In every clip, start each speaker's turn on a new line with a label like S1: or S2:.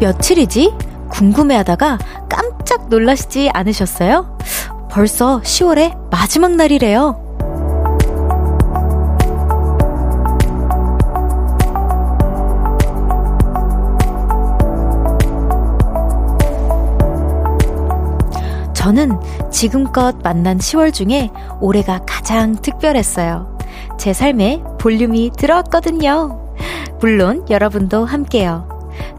S1: 며칠이지? 궁금해 하다가 깜짝 놀라시지 않으셨어요? 벌써 10월의 마지막 날이래요. 저는 지금껏 만난 10월 중에 올해가 가장 특별했어요. 제 삶에 볼륨이 들어왔거든요. 물론 여러분도 함께요.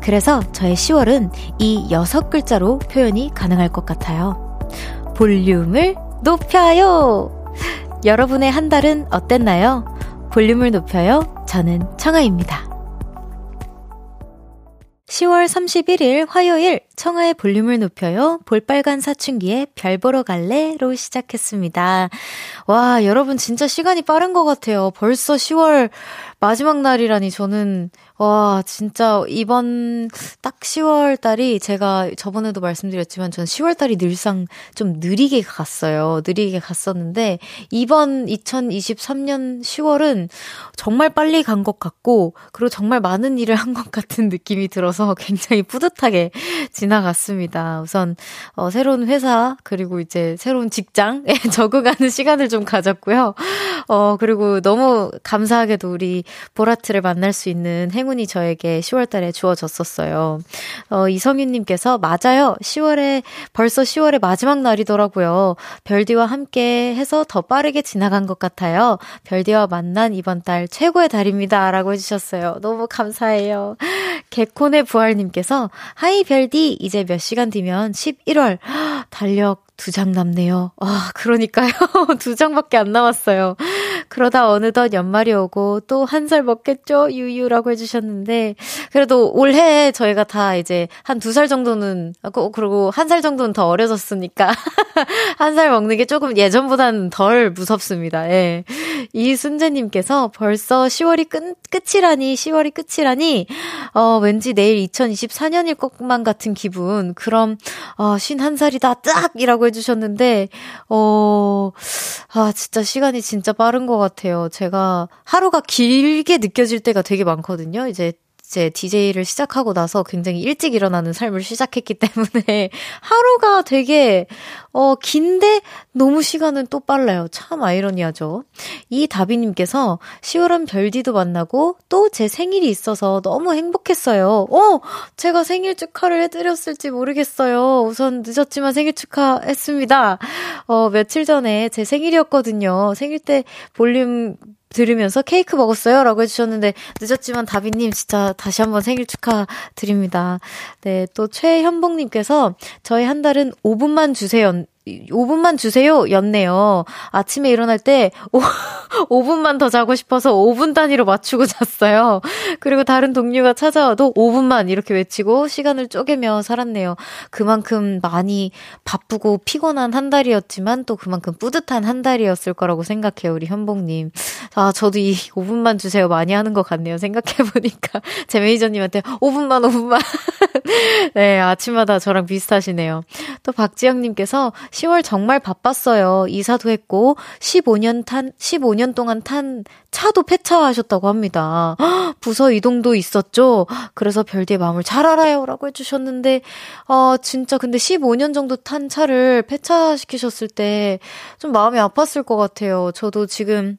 S1: 그래서 저의 10월은 이 여섯 글자로 표현이 가능할 것 같아요. 볼륨을 높여요! 여러분의 한 달은 어땠나요? 볼륨을 높여요. 저는 청아입니다. 10월 31일 화요일 청하의 볼륨을 높여요. 볼빨간 사춘기에 별 보러 갈래로 시작했습니다. 와, 여러분 진짜 시간이 빠른 것 같아요. 벌써 10월 마지막 날이라니 저는 와, 진짜 이번 딱 10월 달이 제가 저번에도 말씀드렸지만 전 10월 달이 늘상 좀 느리게 갔어요. 느리게 갔었는데 이번 2023년 10월은 정말 빨리 간 것 같고 그리고 정말 많은 일을 한 것 같은 느낌이 들어서 굉장히 뿌듯하게 지나 갔습니다. 우선 어, 새로운 회사 그리고 이제 새로운 직장에 적응하는 시간을 좀 가졌고요. 어, 그리고 너무 감사하게도 우리 보라트를 만날 수 있는 행운 행운이 저에게 10월 달에 주어졌었어요. 어, 이성윤님께서, 맞아요. 10월에, 벌써 10월의 마지막 날이더라고요. 별디와 함께 해서 더 빠르게 지나간 것 같아요. 별디와 만난 이번 달 최고의 달입니다. 라고 해주셨어요. 너무 감사해요. 개콘의 부활님께서, 하이 별디, 이제 몇 시간 뒤면 11월. 달력 두 장 남네요. 아, 그러니까요. 두 장밖에 안 남았어요. 그러다 어느덧 연말이 오고 또 한 살 먹겠죠? 유유라고 해주셨는데, 그래도 올해 저희가 다 이제 한 두 살 정도는, 그리고 한 살 정도는 더 어려졌으니까, 한 살 먹는 게 조금 예전보다는 덜 무섭습니다. 예. 이순재님께서 벌써 10월이 끝, 끝이라니, 10월이 끝이라니, 어, 왠지 내일 2024년일 것만 같은 기분. 그럼, 어, 51살이다, 딱! 이라고 해주셨는데, 어, 아, 진짜 시간이 진짜 빠른 것 같아요. 제가 하루가 길게 느껴질 때가 되게 많거든요. 이제 이제 DJ를 시작하고 나서 굉장히 일찍 일어나는 삶을 시작했기 때문에 하루가 되게 어 긴데 너무 시간은 또 빨라요. 참 아이러니하죠. 이 다비님께서 10월은 별디도 만나고 또 제 생일이 있어서 너무 행복했어요. 어 제가 생일 축하를 해드렸을지 모르겠어요. 우선 늦었지만 생일 축하했습니다. 어 며칠 전에 제 생일이었거든요. 생일 때 볼륨 들으면서 케이크 먹었어요? 라고 해주셨는데, 늦었지만 다비님 진짜 다시 한번 생일 축하드립니다. 네, 또 최현복님께서 저희 한 달은 5분만 주세요. 5분만 주세요. 였네요. 아침에 일어날 때 5, 5분만 더 자고 싶어서 5분 단위로 맞추고 잤어요. 그리고 다른 동료가 찾아와도 5분만 이렇게 외치고 시간을 쪼개며 살았네요. 그만큼 많이 바쁘고 피곤한 한 달이었지만 또 그만큼 뿌듯한 한 달이었을 거라고 생각해요. 우리 현복님. 아, 저도 이 5분만 주세요. 많이 하는 것 같네요. 생각해보니까. 제 매니저님한테 5분만, 5분만. 네, 아침마다 저랑 비슷하시네요. 또 박지영님께서 10월 정말 바빴어요. 이사도 했고 15년 탄 15년 동안 탄 차도 폐차하셨다고 합니다. 부서 이동도 있었죠. 그래서 별디의 마음을 잘 알아요라고 해 주셨는데 어 진짜 근데 15년 정도 탄 차를 폐차시키셨을 때 좀 마음이 아팠을 것 같아요. 저도 지금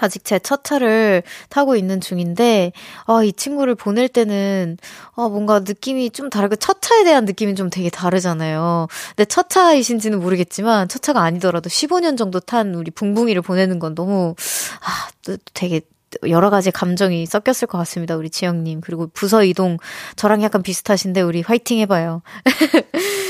S1: 아직 제 첫 차를 타고 있는 중인데, 아, 이 친구를 보낼 때는, 아, 뭔가 느낌이 좀 다르고, 첫 차에 대한 느낌이 좀 되게 다르잖아요. 근데 첫 차이신지는 모르겠지만, 첫 차가 아니더라도 15년 정도 탄 우리 붕붕이를 보내는 건 너무, 아, 되게 여러 가지 감정이 섞였을 것 같습니다. 우리 지영님. 그리고 부서 이동 저랑 약간 비슷하신데 우리 화이팅 해봐요.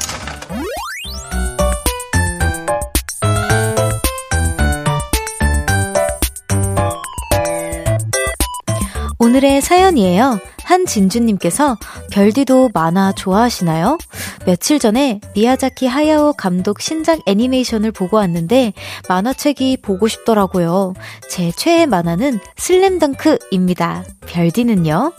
S1: 오늘의 사연이에요. 한진주님께서 별디도 만화 좋아하시나요? 며칠 전에 미야자키 하야오 감독 신작 애니메이션을 보고 왔는데 만화책이 보고 싶더라고요. 제 최애 만화는 슬램덩크입니다. 별디는요?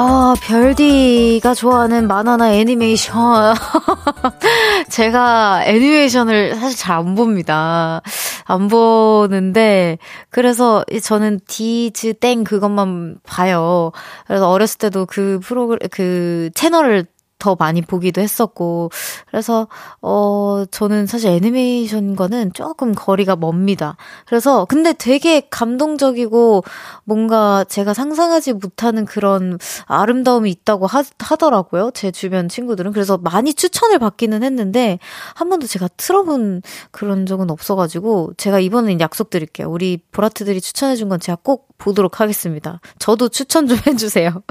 S1: 아, 별디가 좋아하는 만화나 애니메이션. 제가 애니메이션을 사실 잘 안 봅니다. 안 보는데, 그래서 저는 디즈 땡 그것만 봐요. 그래서 어렸을 때도 그 프로그램, 그 채널을 더 많이 보기도 했었고, 그래서, 어, 저는 사실 애니메이션과는 조금 거리가 멉니다. 그래서, 근데 되게 감동적이고, 뭔가 제가 상상하지 못하는 그런 아름다움이 있다고 하, 하더라고요. 제 주변 친구들은. 그래서 많이 추천을 받기는 했는데, 한 번도 제가 틀어본 그런 적은 없어가지고, 제가 이번엔 약속드릴게요. 우리 보라트들이 추천해준 건 제가 꼭 보도록 하겠습니다. 저도 추천 좀 해주세요.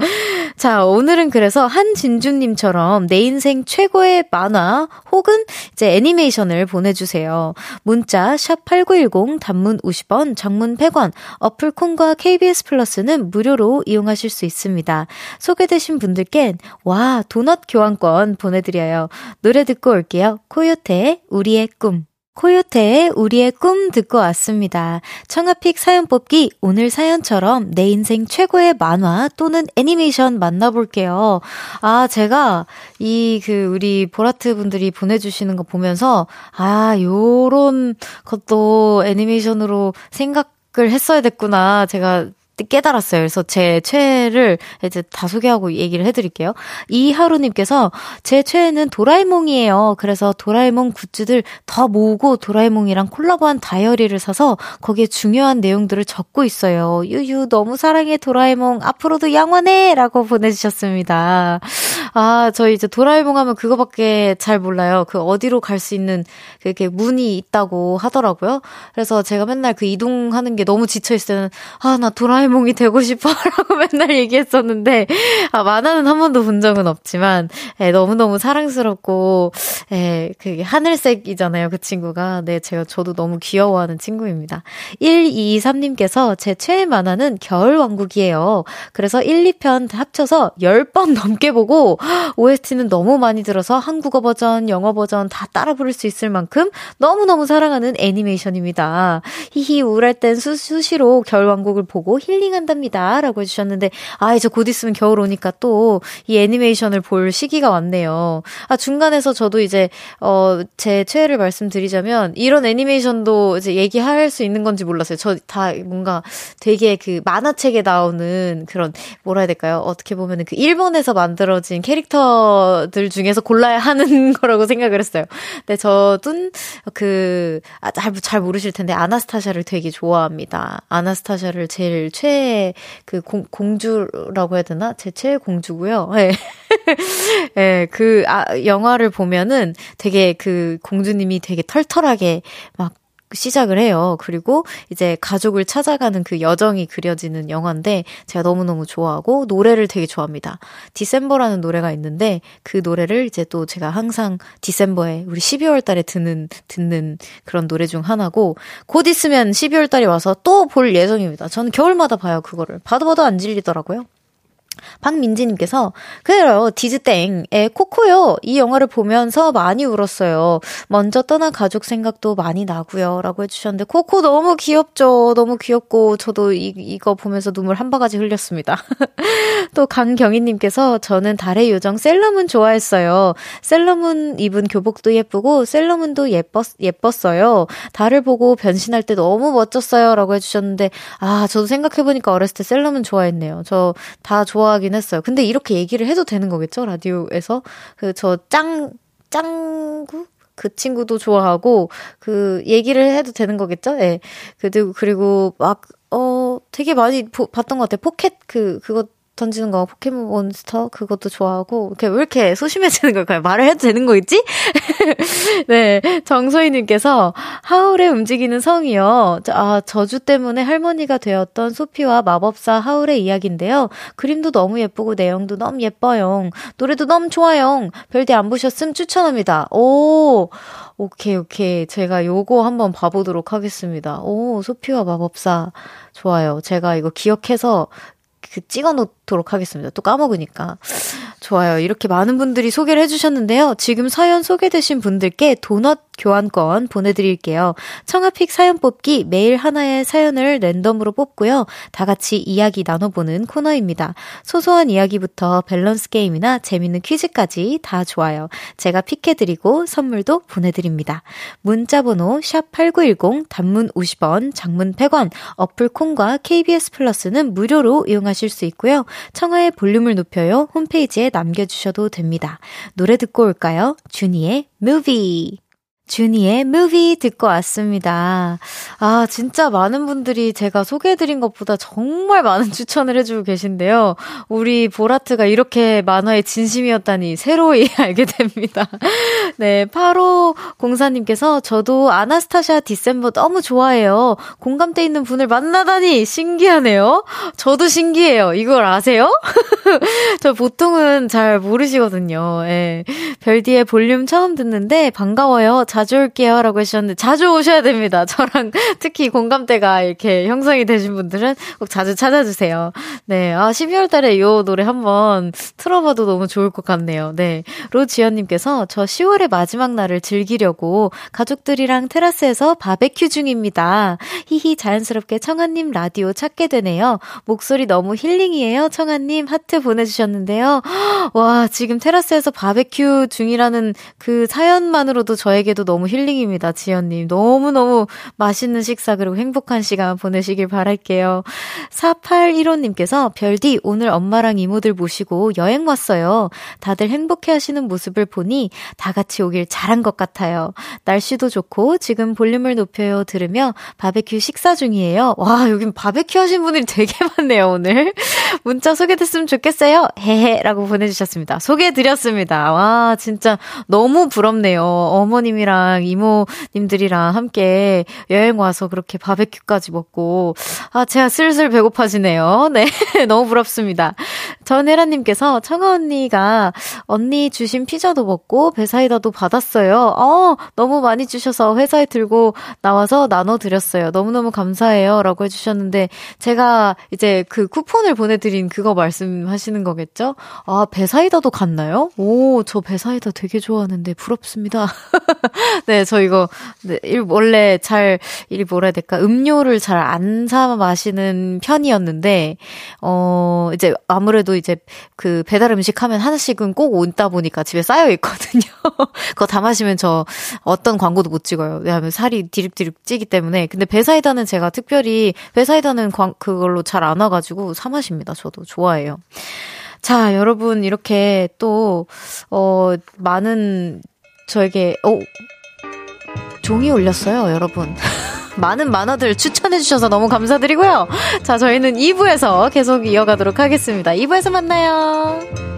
S1: 자, 오늘은 그래서 한진주님처럼 내 인생 최고의 만화 혹은 이제 애니메이션을 보내주세요. 문자 샵8910 단문 50원, 장문 100원, 어플 콘과 KBS 플러스는 무료로 이용하실 수 있습니다. 소개되신 분들께 와, 도넛 교환권 보내드려요. 노래 듣고 올게요. 코요태, 우리의 꿈. 코요태의 우리의 꿈 듣고 왔습니다. 청아픽 사연 뽑기 오늘 사연처럼 내 인생 최고의 만화 또는 애니메이션 만나볼게요. 아, 제가 이 그 우리 보라트 분들이 보내주시는 거 보면서 아, 요런 것도 애니메이션으로 생각 을 했어야 됐구나. 제가 깨달았어요. 그래서 제 최애를 이제 다 소개하고 얘기를 해드릴게요. 이하루님께서 제 최애는 도라에몽이에요. 그래서 도라에몽 굿즈들 더 모으고 도라에몽이랑 콜라보한 다이어리를 사서 거기에 중요한 내용들을 적고 있어요. 유유 너무 사랑해 도라에몽 앞으로도 양원해 라고 보내주셨습니다. 아 저희 이제 도라에몽 하면 그거밖에 잘 몰라요. 그 어디로 갈 수 있는 그렇게 문이 있다고 하더라고요. 그래서 제가 맨날 그 이동하는 게 너무 지쳐 있을 때는 아 나 도라에몽 도라에몽이 되고 싶어 라고 맨날 얘기했었는데, 아, 만화는 한 번도 본 적은 없지만, 예, 너무너무 사랑스럽고, 예, 그게 하늘색이잖아요, 그 친구가. 네, 제가, 저도 너무 귀여워하는 친구입니다. 123님께서 제 최애 만화는 겨울왕국이에요. 그래서 1, 2편 합쳐서 10번 넘게 보고, OST는 너무 많이 들어서 한국어 버전, 영어 버전 다 따라 부를 수 있을 만큼 너무너무 사랑하는 애니메이션입니다. 히히, 우울할 땐 수, 수시로 겨울왕국을 보고 힐 힐링한답니다. 라고 해주셨는데, 아, 이제 곧 있으면 겨울 오니까 또 이 애니메이션을 볼 시기가 왔네요. 아, 중간에서 저도 이제, 어, 제 최애를 말씀드리자면, 이런 애니메이션도 이제 얘기할 수 있는 건지 몰랐어요. 저 다 뭔가 되게 그 만화책에 나오는 그런, 뭐라 해야 될까요? 어떻게 보면은 그 일본에서 만들어진 캐릭터들 중에서 골라야 하는 거라고 생각을 했어요. 근데 저도 그, 아, 잘, 잘 모르실 텐데, 아나스타샤를 되게 좋아합니다. 아나스타샤를 제일 최 최애 그 공, 공주라고 해야 되나? 제 최애 공주고요. 예. 네. 네, 그 아, 영화를 보면은 되게 그 공주님이 되게 털털하게 막 시작을 해요. 그리고 이제 가족을 찾아가는 그 여정이 그려지는 영화인데 제가 너무너무 좋아하고 노래를 되게 좋아합니다. 디셈버라는 노래가 있는데 그 노래를 이제 또 제가 항상 디셈버에 우리 12월 달에 듣는 듣는 그런 노래 중 하나고 곧 있으면 12월 달에 와서 또 볼 예정입니다. 저는 겨울마다 봐요, 그거를. 봐도 봐도 안 질리더라고요. 박민지님께서 그래요 디즈땡의 코코요 이 영화를 보면서 많이 울었어요. 먼저 떠난 가족 생각도 많이 나고요라고 해주셨는데 코코 너무 귀엽죠. 너무 귀엽고 저도 이, 이거 보면서 눈물 한 바가지 흘렸습니다. 또 강경희님께서 저는 달의 요정 셀러문 좋아했어요. 셀러문 입은 교복도 예쁘고 셀러문도 예뻤 예뻤어요. 달을 보고 변신할 때 너무 멋졌어요라고 해주셨는데 아 저도 생각해보니까 어렸을 때 셀러문 좋아했네요. 저 다 좋아 좋아하긴 했어요. 근데 이렇게 얘기를 해도 되는 거겠죠? 라디오에서. 그, 저 짱, 짱구? 그 친구도 좋아하고, 그, 얘기를 해도 되는 거겠죠? 예. 네. 그리고, 그리고 막, 어, 되게 많이 보, 봤던 것 같아요. 포켓 그, 그거 던지는 거 포켓몬스터 그것도 좋아하고 이렇게 왜 이렇게 소심해지는 걸까요? 말을 해도 되는 거 있지? 네, 정소희님께서 하울의 움직이는 성이요. 아 저주 때문에 할머니가 되었던 소피와 마법사 하울의 이야기인데요. 그림도 너무 예쁘고 내용도 너무 예뻐요. 노래도 너무 좋아요. 별디 안 보셨음 추천합니다. 오. 오케이, 오케이. 제가 요거 한번 봐보도록 하겠습니다. 오, 소피와 마법사. 좋아요. 제가 이거 기억해서 그 찍어 놓 도록 하겠습니다. 또 까먹으니까. 좋아요. 이렇게 많은 분들이 소개를 해주셨는데요. 지금 사연 소개되신 분들께 도넛 교환권 보내드릴게요. 청아픽 사연 뽑기 매일 하나의 사연을 랜덤으로 뽑고요. 다 같이 이야기 나눠보는 코너입니다. 소소한 이야기부터 밸런스 게임이나 재밌는 퀴즈까지 다 좋아요. 제가 pick해드리고 선물도 보내드립니다. 문자번호 샵8910 단문 50원, 장문 100원, 어플 콩과 KBS 플러스는 무료로 이용하실 수 있고요. 청하의 볼륨을 높여요. 홈페이지에 남겨주셔도 됩니다. 노래 듣고 올까요? 주니의 Movie. 주니의 Movie 듣고 왔습니다. 아, 진짜 많은 분들이 제가 소개해드린 것보다 정말 많은 추천을 해주고 계신데요. 우리 보라트가 이렇게 만화의 진심이었다니 새로이 알게 됩니다. 네, 8호 공사님께서 저도 아나스타샤 디셈버 너무 좋아해요. 공감대 있는 분을 만나다니 신기하네요. 저도 신기해요. 이걸 아세요? 저 보통은 잘 모르시거든요. 예. 별디의 볼륨 처음 듣는데 반가워요. 자주 올게요. 라고 하셨는데, 자주 오셔야 됩니다. 저랑 특히 공감대가 이렇게 형성이 되신 분들은 꼭 자주 찾아주세요. 네. 아, 12월 달에 이 노래 한번 틀어봐도 너무 좋을 것 같네요. 네. 로지연님께서 저 10월의 마지막 날을 즐기려고 가족들이랑 테라스에서 바베큐 중입니다. 히히 자연스럽게 청하님 라디오 찾게 되네요. 목소리 너무 힐링이에요. 청하님 하트 보내주셨는데요. 와, 지금 테라스에서 바베큐 중이라는 그 사연만으로도 저에게도 너무 힐링입니다. 지연님. 너무너무 맛있는 식사 그리고 행복한 시간 보내시길 바랄게요. 4815님께서 별디 오늘 엄마랑 이모들 모시고 여행 왔어요. 다들 행복해 하시는 모습을 보니 다 같이 오길 잘한 것 같아요. 날씨도 좋고 지금 볼륨을 높여요 들으며 바베큐 식사 중이에요. 와, 여긴 바베큐 하신 분들이 되게 많네요, 오늘. 문자 소개됐으면 좋겠어요. 헤헤 라고 보내주셨습니다. 소개해드렸습니다. 와, 진짜 너무 부럽네요. 어머님이랑 이모님들이랑 함께 여행 와서 그렇게 바베큐까지 먹고, 아, 제가 슬슬 배고파지네요. 네. 너무 부럽습니다. 전혜라님께서 청아 언니가 언니 주신 피자도 먹고 배사이다도 받았어요. 어, 너무 많이 주셔서 회사에 들고 나와서 나눠드렸어요. 너무너무 감사해요. 라고 해주셨는데, 제가 이제 그 쿠폰을 보내드린 그거 말씀하시는 거겠죠? 아, 배사이다도 갔나요? 오, 저 배사이다 되게 좋아하는데 부럽습니다. 네, 저 이거, 네, 원래 잘, 이 뭐라 해야 될까, 음료를 잘 안 사 마시는 편이었는데, 어, 이제 아무래도 이제 그 배달 음식 하면 하나씩은 꼭 온다 보니까 집에 쌓여 있거든요. 그거 다 마시면 저 어떤 광고도 못 찍어요. 왜냐하면 살이 디립디립 찌기 때문에. 근데 배사이다는 제가 특별히, 배사이다는 광, 그걸로 잘 안 와가지고 사 마십니다. 저도 좋아해요. 자, 여러분, 이렇게 또, 어, 많은 저에게, 어, 종이 올렸어요, 여러분. 많은 만화들 추천해주셔서 너무 감사드리고요. 자, 저희는 2부에서 계속 이어가도록 하겠습니다. 2부에서 만나요.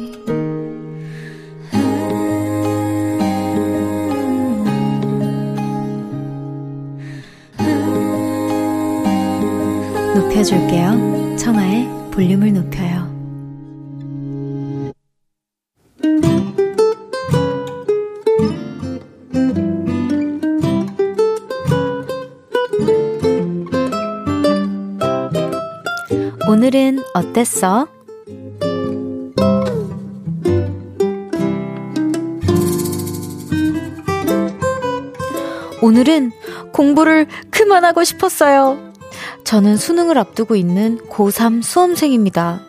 S1: 높여줄게요. 청하의 볼륨을 높여요. 오늘은 어땠어? 오늘은 공부를 그만하고 싶었어요. 저는 수능을 앞두고 있는 고3 수험생입니다.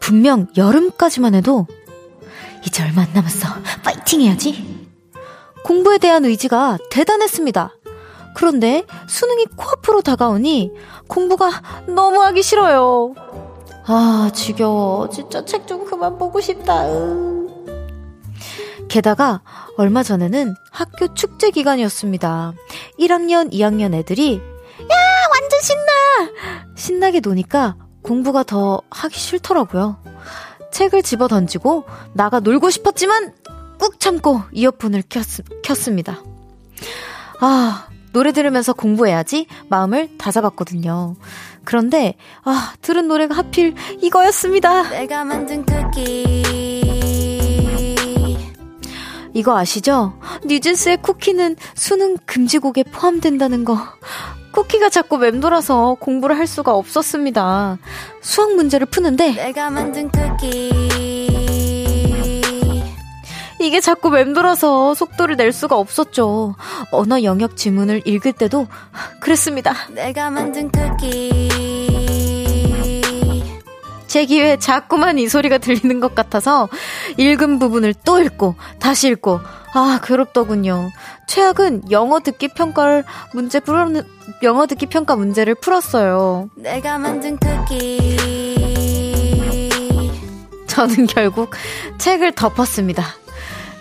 S1: 분명 여름까지만 해도 이제 얼마 안 남았어. 파이팅 해야지. 공부에 대한 의지가 대단했습니다. 그런데 수능이 코앞으로 다가오니 공부가 너무 하기 싫어요. 아, 지겨워. 진짜 책 좀 그만 보고 싶다. 게다가 얼마 전에는 학교 축제 기간이었습니다. 1학년, 2학년 애들이 야, 완전 신나! 신나게 노니까 공부가 더 하기 싫더라고요. 책을 집어 던지고 나가 놀고 싶었지만 꾹 참고 이어폰을 켰, 켰습니다. 아, 노래 들으면서 공부해야지 마음을 다잡았거든요. 그런데 아, 들은 노래가 하필 이거였습니다. 내가 만든 쿠키. 이거 아시죠? 뉴진스의 쿠키는 수능 금지곡에 포함된다는 거. 쿠키가 자꾸 맴돌아서 공부를 할 수가 없었습니다. 수학 문제를 푸는데 내가 만든 쿠키. 이게 자꾸 맴돌아서 속도를 낼 수가 없었죠. 언어 영역 지문을 읽을 때도 그랬습니다. 내가 만든 쿠키. 제 귀에 자꾸만 이 소리가 들리는 것 같아서 읽은 부분을 또 읽고 다시 읽고 아 괴롭더군요. 최악은 영어 듣기 평가를 문제 풀었는 영어 듣기 평가 문제를 풀었어요. 내가 만든 쿠키. 저는 결국 책을 덮었습니다.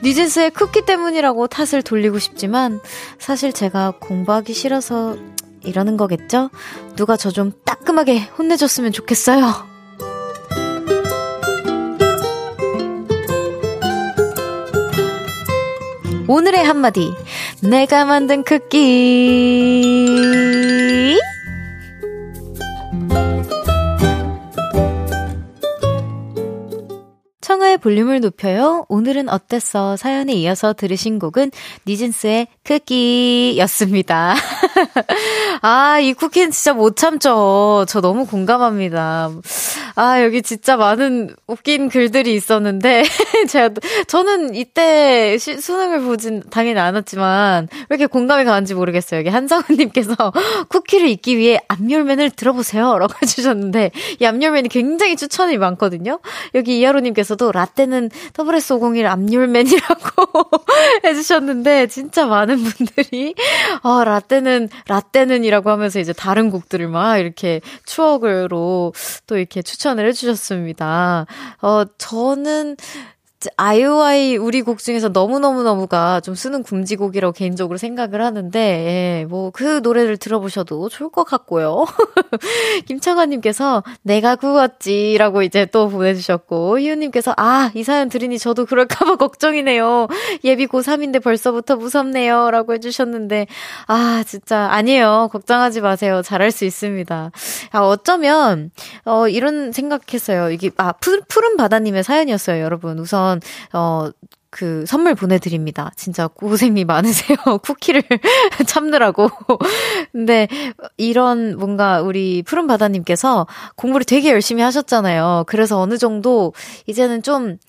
S1: 뉴진스의 쿠키 때문이라고 탓을 돌리고 싶지만 사실 제가 공부하기 싫어서 이러는 거겠죠? 누가 저 좀 따끔하게 혼내줬으면 좋겠어요. 오늘의 한마디. 내가 만든 쿠키. 볼륨을 높여요. 오늘은 어땠어? 사연에 이어서 들으신 곡은 니진스의 쿠키였습니다. 아, 이 쿠키는 진짜 못 참죠. 저 너무 공감합니다. 아, 여기 진짜 많은 웃긴 글들이 있었는데, 제가, 저는 이때 시, 수능을 보진 당연히 않았지만, 왜 이렇게 공감이 가는지 모르겠어요. 여기 한상훈님께서 쿠키를 잊기 위해 앞열맨을 들어보세요. 라고 해주셨는데, 이 앞열맨이 굉장히 추천이 많거든요. 여기 이하로님께서도 라 떼는 WS501 앞열맨이라고 해주셨는데, 진짜 많은 분들이, 아, 라떼는, 라떼는이라고 하면서 이제 다른 곡들을 막 이렇게 추억으로 또 이렇게 추천을 해주셨습니다. 어, 저는 아이오아이 우리 곡 중에서 너무너무너무가 좀 쓰는 금지곡이라고 개인적으로 생각을 하는데, 예, 뭐, 그 노래를 들어보셔도 좋을 것 같고요. 김창환님께서 내가 구웠지 라고 이제 또 보내주셨고, 희우님께서 아, 이 사연 들으니 저도 그럴까봐 걱정이네요. 예비 고3인데 벌써부터 무섭네요. 라고 해주셨는데, 아, 진짜 아니에요. 걱정하지 마세요. 잘할 수 있습니다. 아, 어쩌면, 어, 이런 생각했어요. 이게, 아, 푸, 푸른 바다님의 사연이었어요, 여러분. 우선 그러면, 어, 그 선물 보내드립니다. 진짜 고생이 많으세요. 쿠키를 참느라고. 근데 이런 뭔가 우리 푸른 바다님께서 공부를 되게 열심히 하셨잖아요. 그래서 어느 정도 이제는 좀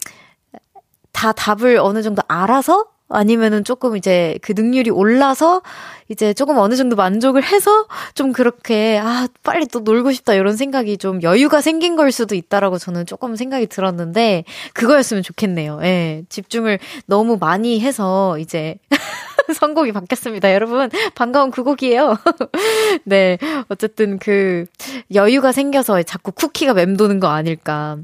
S1: 다 답을 어느 정도 알아서 아니면은 조금 이제 그 능률이 올라서 이제 조금 어느 정도 만족을 해서 좀 그렇게 아 빨리 또 놀고 싶다 이런 생각이 좀 여유가 생긴 걸 수도 있다라고 저는 조금 생각이 들었는데 그거였으면 좋겠네요. 예. 집중을 너무 많이 해서 이제 선곡이 바뀌었습니다. 여러분 반가운 그 곡이에요. 네. 어쨌든 그 여유가 생겨서 자꾸 쿠키가 맴도는 거 아닐까.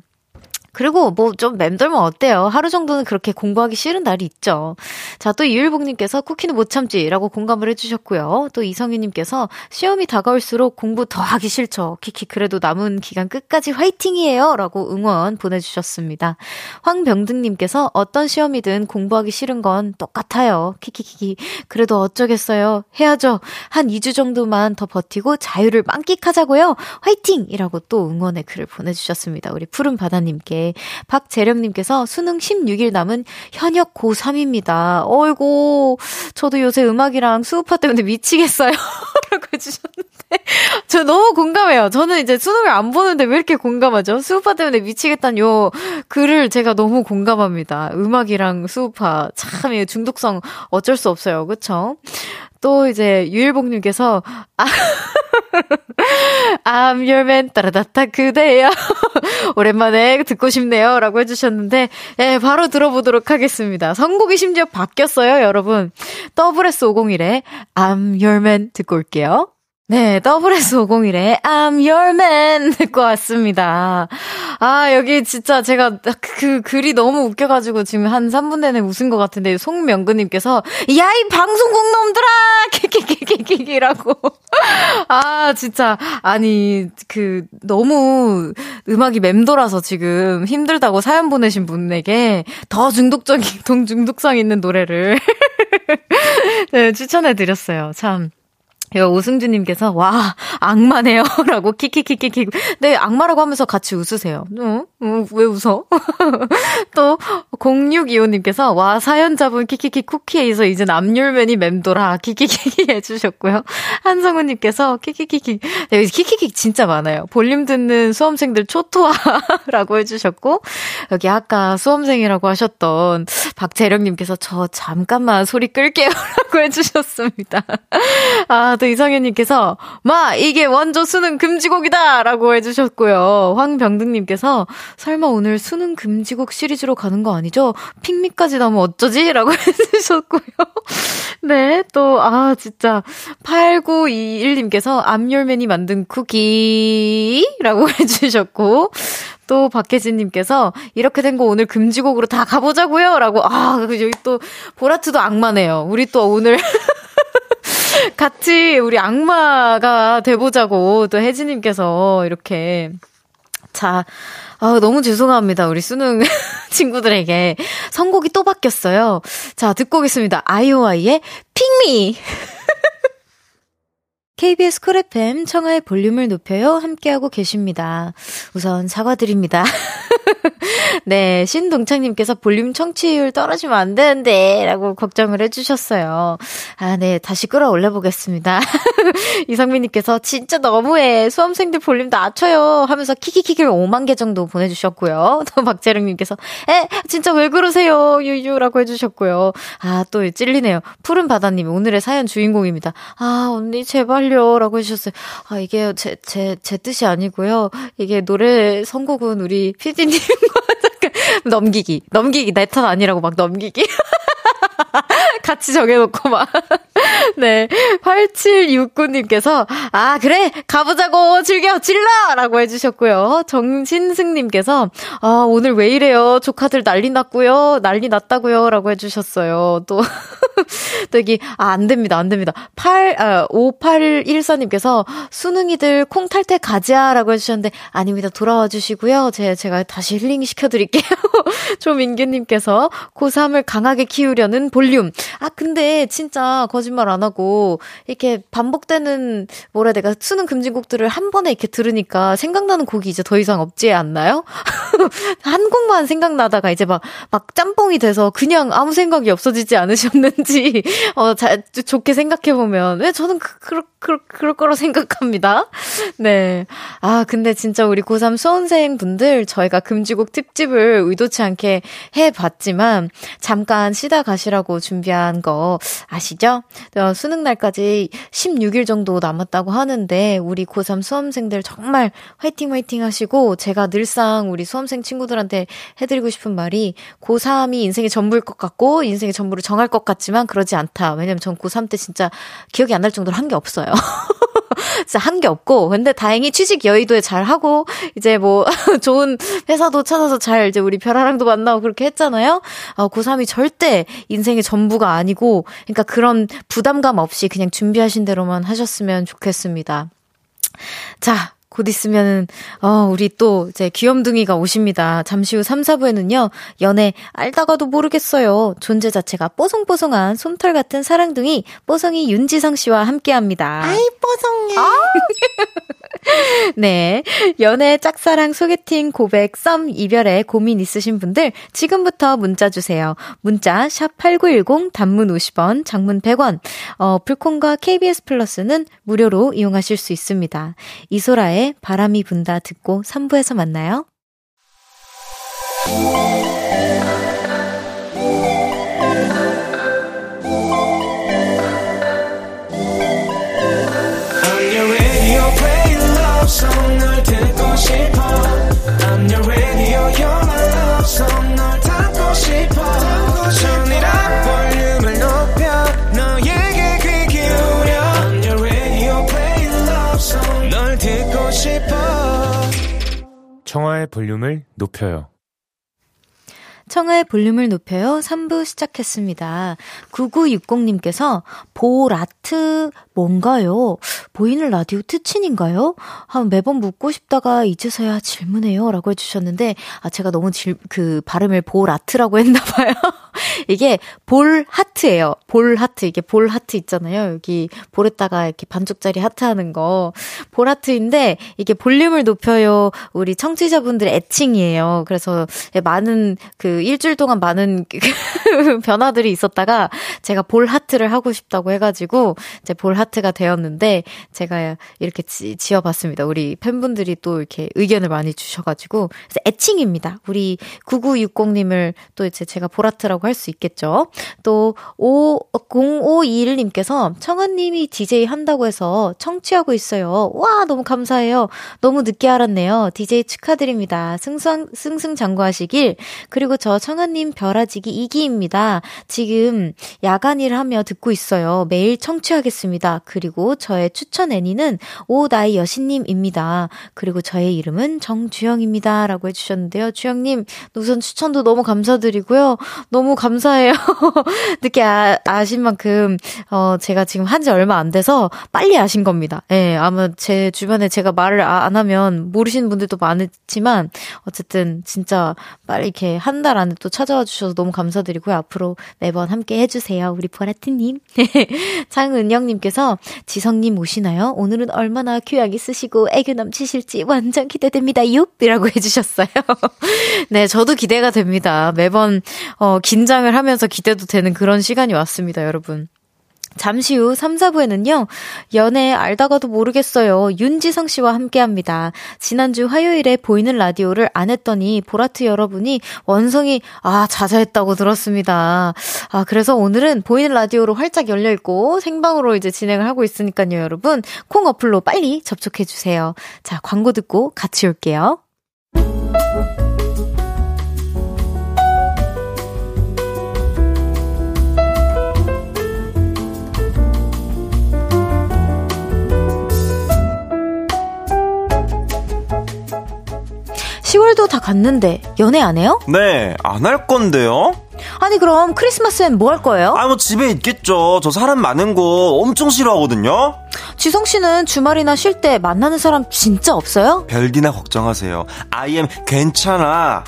S1: 그리고 뭐 좀 맴돌면 어때요? 하루 정도는 그렇게 공부하기 싫은 날이 있죠. 자, 또 이율복님께서 쿠키는 못 참지라고 공감을 해주셨고요. 또 이성희님께서 시험이 다가올수록 공부 더 하기 싫죠. 키키, 그래도 남은 기간 끝까지 화이팅이에요. 라고 응원 보내주셨습니다. 황병등님께서 어떤 시험이든 공부하기 싫은 건 똑같아요. 키키키키. 그래도 어쩌겠어요. 해야죠. 한 2주 정도만 더 버티고 자유를 만끽하자고요. 화이팅! 이라고 또 응원의 글을 보내주셨습니다. 우리 푸른 바다님께. 박재령님께서 수능 16일 남은 현역 고3입니다. 어이고, 저도 요새 음악이랑 수우파 때문에 미치겠어요. 라고 해주셨는데. 저 너무 공감해요. 저는 이제 수능을 안 보는데 왜 이렇게 공감하죠? 수우파 때문에 미치겠다는 요 글을 제가 너무 공감합니다. 음악이랑 수우파. 참, 중독성 어쩔 수 없어요. 그쵸? 또 이제 유일복님께서, 아, I'm your man, 따라다타 그대요. 오랜만에 듣고 싶네요. 라고 해주셨는데, 예, 바로 들어보도록 하겠습니다. 선곡이 심지어 바뀌었어요, 여러분. WS501의 I'm your man 듣고 올게요. 네, WS501의 I'm your man 듣고 왔습니다. 아, 여기 진짜 제가 그 글이 너무 웃겨가지고 지금 한 3분 내내 웃은 것 같은데, 송명근님께서, 야, 이 방송국 놈들아! 키키키키키키라고. 아, 진짜. 아니, 그, 너무 음악이 맴돌아서 지금 힘들다고 사연 보내신 분에게 더 중독적인, 동 중독성 있는 노래를 네, 추천해드렸어요. 참. 이거 오승주님께서, 와, 악마네요. 라고 키키키키키. 네, 악마라고 하면서 같이 웃으세요. 응? 응, 왜 웃어? 또, 0625님께서, 와, 사연자분 키키키 쿠키에서 이제 남율맨이 맴돌아. 키키키키 해주셨고요. 한성우님께서, 키키키키. 네, 여기 키키키 진짜 많아요. 볼륨 듣는 수험생들 초토화 라고 해주셨고, 여기 아까 수험생이라고 하셨던 박재령님께서, 저 잠깐만 소리 끌게요. 라고 해주셨습니다. 아, 또 이성현님께서, 마, 이게 원조 수능 금지곡이다! 라고 해주셨고요. 황병등님께서, 설마 오늘 수능 금지곡 시리즈로 가는 거 아니죠? 핑미까지 나오면 어쩌지? 라고 해주셨고요. 네, 또, 아, 진짜. 8921님께서, 암열맨이 만든 쿠키! 라고 해주셨고, 또 박혜진님께서 이렇게 된 거 오늘 금지곡으로 다 가보자고요 라고 아 여기 또 보라트도 악마네요 우리 또 오늘 같이 우리 악마가 돼보자고 또 혜진님께서 이렇게. 자, 아, 너무 죄송합니다. 우리 수능 친구들에게. 선곡이 또 바뀌었어요. 자, 듣고 오겠습니다. 아이오아이의 Pick Me! KBS Cool FM 청하의 볼륨을 높여요. 함께하고 계십니다. 우선 사과드립니다. 네, 신동창님께서 볼륨 청취율 떨어지면 안 되는데, 라고 걱정을 해주셨어요. 아, 네, 다시 끌어올려 보겠습니다. 이성민님께서 진짜 너무해. 수험생들 볼륨 낮춰요. 하면서 키키키키를 5만 개 정도 보내주셨고요. 또 박재령님께서, 에, 진짜 왜 그러세요? 유유라고 해주셨고요. 아, 또 찔리네요. 푸른 바다님, 오늘의 사연 주인공입니다. 아, 언니, 제발 요. 라고 해주셨어요. 아, 이게 제, 제, 제 뜻이 아니고요. 이게 노래 선곡은 우리 피디님과 잠깐 넘기기. 넘기기. 내 탓 아니라고 막 넘기기. 같이 정해놓고 막. 네. 8769님께서, 아, 그래! 가보자고! 즐겨! 질러! 라고 해주셨고요. 정신승님께서, 아, 오늘 왜 이래요? 조카들 난리 났고요. 난리 났다고요. 라고 해주셨어요. 또, 또 여기, 아, 안 됩니다. 안 됩니다. 8, 아, 5814님께서, 수능이들 콩 탈 때 가자! 라고 해주셨는데, 아닙니다. 돌아와 주시고요. 제, 제가 다시 힐링 시켜드릴게요. 조민규님께서, 고3을 강하게 키우려는 볼륨. 아, 근데 진짜 거짓말 안 하고, 이렇게 반복되는, 뭐라 해야 될까, 수능 금지곡들을 한 번에 이렇게 들으니까 생각나는 곡이 이제 더 이상 없지 않나요? 한 곡만 생각나다가 이제 막, 막 짬뽕이 돼서 그냥 아무 생각이 없어지지 않으셨는지, 어, 자, 좋게 생각해보면, 왜 저는 그, 그, 그, 그럴 거로 생각합니다. 네. 아, 근데 진짜 우리 고3 수험생 분들, 저희가 금지곡 특집을 의도치 않게 해봤지만, 잠깐 쉬다 가시라고 준비한 거 아시죠? 어, 수능 날까지 16일 정도 남았다고 하는데, 우리 고3 수험생들 정말 화이팅 화이팅 하시고, 제가 늘상 우리 수험 생 친구들한테 해드리고 싶은 말이, 고3이 인생의 전부일 것 같고, 인생의 전부를 정할 것 같지만, 그러지 않다. 왜냐면 전 고3 때 진짜 기억이 안 날 정도로 한 게 없어요. 진짜 한 게 없고, 근데 다행히 취직 여의도에 잘 하고, 이제 뭐, 좋은 회사도 찾아서 잘 이제 우리 별아랑도 만나고 그렇게 했잖아요? 어, 고3이 절대 인생의 전부가 아니고, 그러니까 그런 부담감 없이 그냥 준비하신 대로만 하셨으면 좋겠습니다. 자, 곧 있으면은, 어, 우리 또 이제 귀염둥이가 오십니다. 잠시 후 3, 4부에는요, 연애 알다가도 모르겠어요. 존재 자체가 뽀송뽀송한 솜털 같은 사랑둥이, 뽀송이 윤지성 씨와 함께 합니다.
S2: 아이, 뽀송해.
S1: 아! 네. 연애, 짝사랑, 소개팅, 고백, 썸, 이별에 고민 있으신 분들 지금부터 문자 주세요. 문자 샵 8910 단문 50원, 장문 100원. 어, 불콘과 KBS 플러스는 무료로 이용하실 수 있습니다. 이소라 의 바람이 분다 듣고 3부에서 만나요.
S2: 청하의 볼륨을 높여요.
S1: 청하의 볼륨을 높여요. 3부 시작했습니다. 9960님께서 보라트 뭔가요? 보이는 라디오 특친인가요? 아, 매번 묻고 싶다가 이제서야 질문해요. 라고 해주셨는데, 아, 제가 너무 질, 그 발음을 보라트라고 했나봐요. 이게 볼 하트예요. 볼 하트. 이게 볼 하트 있잖아요. 여기 볼에다가 이렇게 반쪽짜리 하트 하는 거. 볼 하트인데, 이게 볼륨을 높여요. 우리 청취자분들 애칭이에요. 그래서 많은 그 일주일 동안 많은 변화들이 있었다가 제가 볼 하트를 하고 싶다고 해가지고 이제 볼 하트가 되었는데 제가 이렇게 지, 지어봤습니다. 우리 팬분들이 또 이렇게 의견을 많이 주셔가지고 그래서 애칭입니다. 우리 9960님을 또 이제 제가 볼 하트라고 할 수 있겠죠. 또 5, 0521님께서 청아님이 DJ 한다고 해서 청취하고 있어요. 와 너무 감사해요. 너무 늦게 알았네요. DJ 축하드립니다. 승승 승승장구하시길 그리고 저 청아님 별아지기 2기입니다. 지금 야간 일을 하며 듣고 있어요. 매일 청취하겠습니다. 그리고 저의 추천 애니는 오나이 여신님입니다. 그리고 저의 이름은 정주영입니다. 라고 해주셨는데요. 주영님, 우선 추천도 너무 감사드리고요. 너무 감사해요. 늦게 아, 아신 만큼, 어, 제가 지금 한 지 얼마 안 돼서 빨리 아신 겁니다. 예, 네, 아마 제 주변에 제가 말을 아, 안 하면 모르시는 분들도 많지만, 어쨌든 진짜 빨리 이렇게 한달 안에 또 찾아와 주셔서 너무 감사드리고요. 앞으로 매번 함께 해주세요. 우리 보라트님. 장은영님께서 지성님 오시나요? 오늘은 얼마나 귀하게 쓰시고 애교 넘치실지 완전 기대됩니다. 윷이라고 해주셨어요. 네, 저도 기대가 됩니다. 매번 어, 긴장을 하면서 기대도 되는 그런 시간이 왔습니다, 여러분. 잠시 후 3, 4부에는요, 연애 알다가도 모르겠어요. 윤지성 씨와 함께 합니다. 지난주 화요일에 보이는 라디오를 안 했더니 보라트 여러분이 원성이, 아, 자자했다고 들었습니다. 아, 그래서 오늘은 보이는 라디오로 활짝 열려있고 생방으로 이제 진행을 하고 있으니까요, 여러분. 콩 어플로 빨리 접속해주세요. 자, 광고 듣고 같이 올게요. 10월도 다 갔는데 연애 안 해요?
S3: 네, 안 할 건데요.
S1: 아니 그럼 크리스마스엔 뭐 할 거예요?
S3: 아 뭐 집에 있겠죠. 저 사람 많은 거 엄청 싫어하거든요.
S1: 지성 씨는 주말이나 쉴 때 만나는 사람 진짜 없어요?
S3: 별디나 걱정하세요. 아이엠 괜찮아.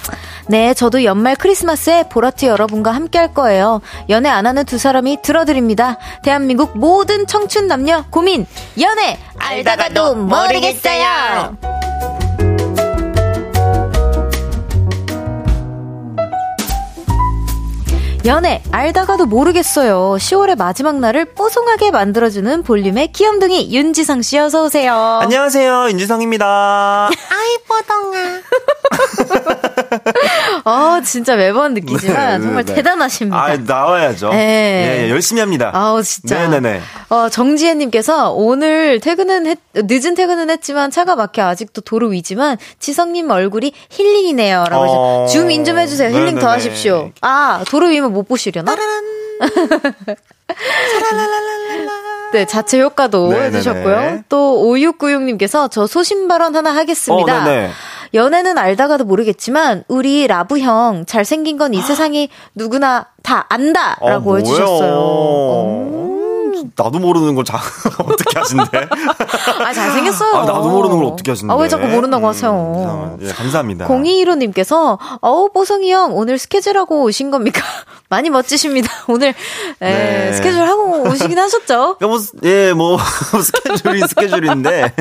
S1: 네, 저도 연말 크리스마스에 보라트 여러분과 함께 할 거예요. 연애 안 하는 두 사람이 들어드립니다. 대한민국 모든 청춘 남녀 고민 연애 알다가도 모르겠어요. 연애 알다가도 모르겠어요. 10월의 마지막 날을 뽀송하게 만들어주는 볼륨의 귀염둥이 윤지성 씨 어서 오세요.
S3: 안녕하세요 윤지성입니다.
S1: 아이 뽀동아. 어 진짜 매번 느끼지만 네, 네 정말 네. 대단하십니다.
S3: 아 나와야죠. 네. 예, 예, 열심히 합니다.
S1: 아우 진짜. 네네네. 어 정지혜님께서 오늘 퇴근은 했, 늦은 퇴근은 했지만 차가 막혀 아직도 도로 위지만 지성님 얼굴이 힐링이네요라고 어... 줌인 좀 해주세요. 힐링 네네네. 더 하십시오. 아 도로 위면 못 보시려나? 네, 자체 효과도 네네네. 해주셨고요. 또 5696님께서 저 소신 발언 하나 하겠습니다. 어, 연애는 알다가도 모르겠지만 우리 라브 형 잘생긴 건 이 세상이 누구나 다 안다라고 아, 해주셨어요. 오.
S3: 나도 모르는 걸 자, 어떻게 하신대?
S1: 아, 잘생겼어요. 아,
S3: 나도 모르는 걸 어떻게 하신대?
S1: 아, 왜 자꾸 모른다고 음, 하세요?
S3: 예, 감사합니다.
S1: 0215님께서, 어우, 뽀성이 형, 오늘 스케줄하고 오신 겁니까? 많이 멋지십니다. 오늘, 예, 네. 스케줄하고 오시긴 하셨죠?
S3: 뭐, 예, 뭐, 스케줄이 스케줄인데,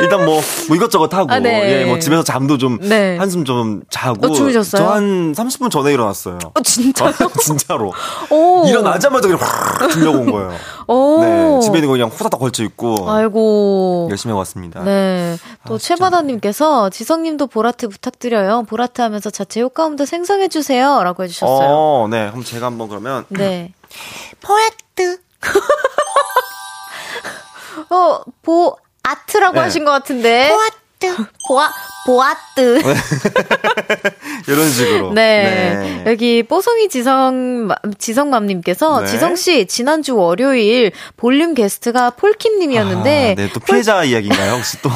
S3: 일단 뭐, 뭐 이것저것 하고, 아, 네. 예, 뭐 집에서 잠도 좀, 네. 한숨 좀 자고. 어,
S1: 주무셨어요?
S3: 저 한 30분 전에 일어났어요.
S1: 어, 진짜요?
S3: 진짜로. 오. 일어나자마자 그냥 확 들려고 온 거예요. 오. 네, 집에 있는 거 그냥 후다닥 걸쳐 있고.
S1: 아이고.
S3: 열심히 해왔습니다.
S1: 네. 또 아, 최바다님께서 지성님도 보라트 부탁드려요. 보라트 하면서 자체 효과음도 생성해주세요. 라고 해주셨어요.
S3: 어, 네. 그럼 제가 한번 그러면.
S1: 네.
S4: 보라트.
S1: 어, 보, 아트라고 네. 하신 것 같은데.
S4: 보아트.
S1: 보아, 보아뜨.
S3: 이런 식으로.
S1: 네. 네. 여기 뽀송이 지성, 지성맘님께서 네. 지성씨, 지난주 월요일 볼륨 게스트가 폴킴님이었는데.
S3: 아, 네, 또 피해자 폴... 이야기인가요? 혹시 또?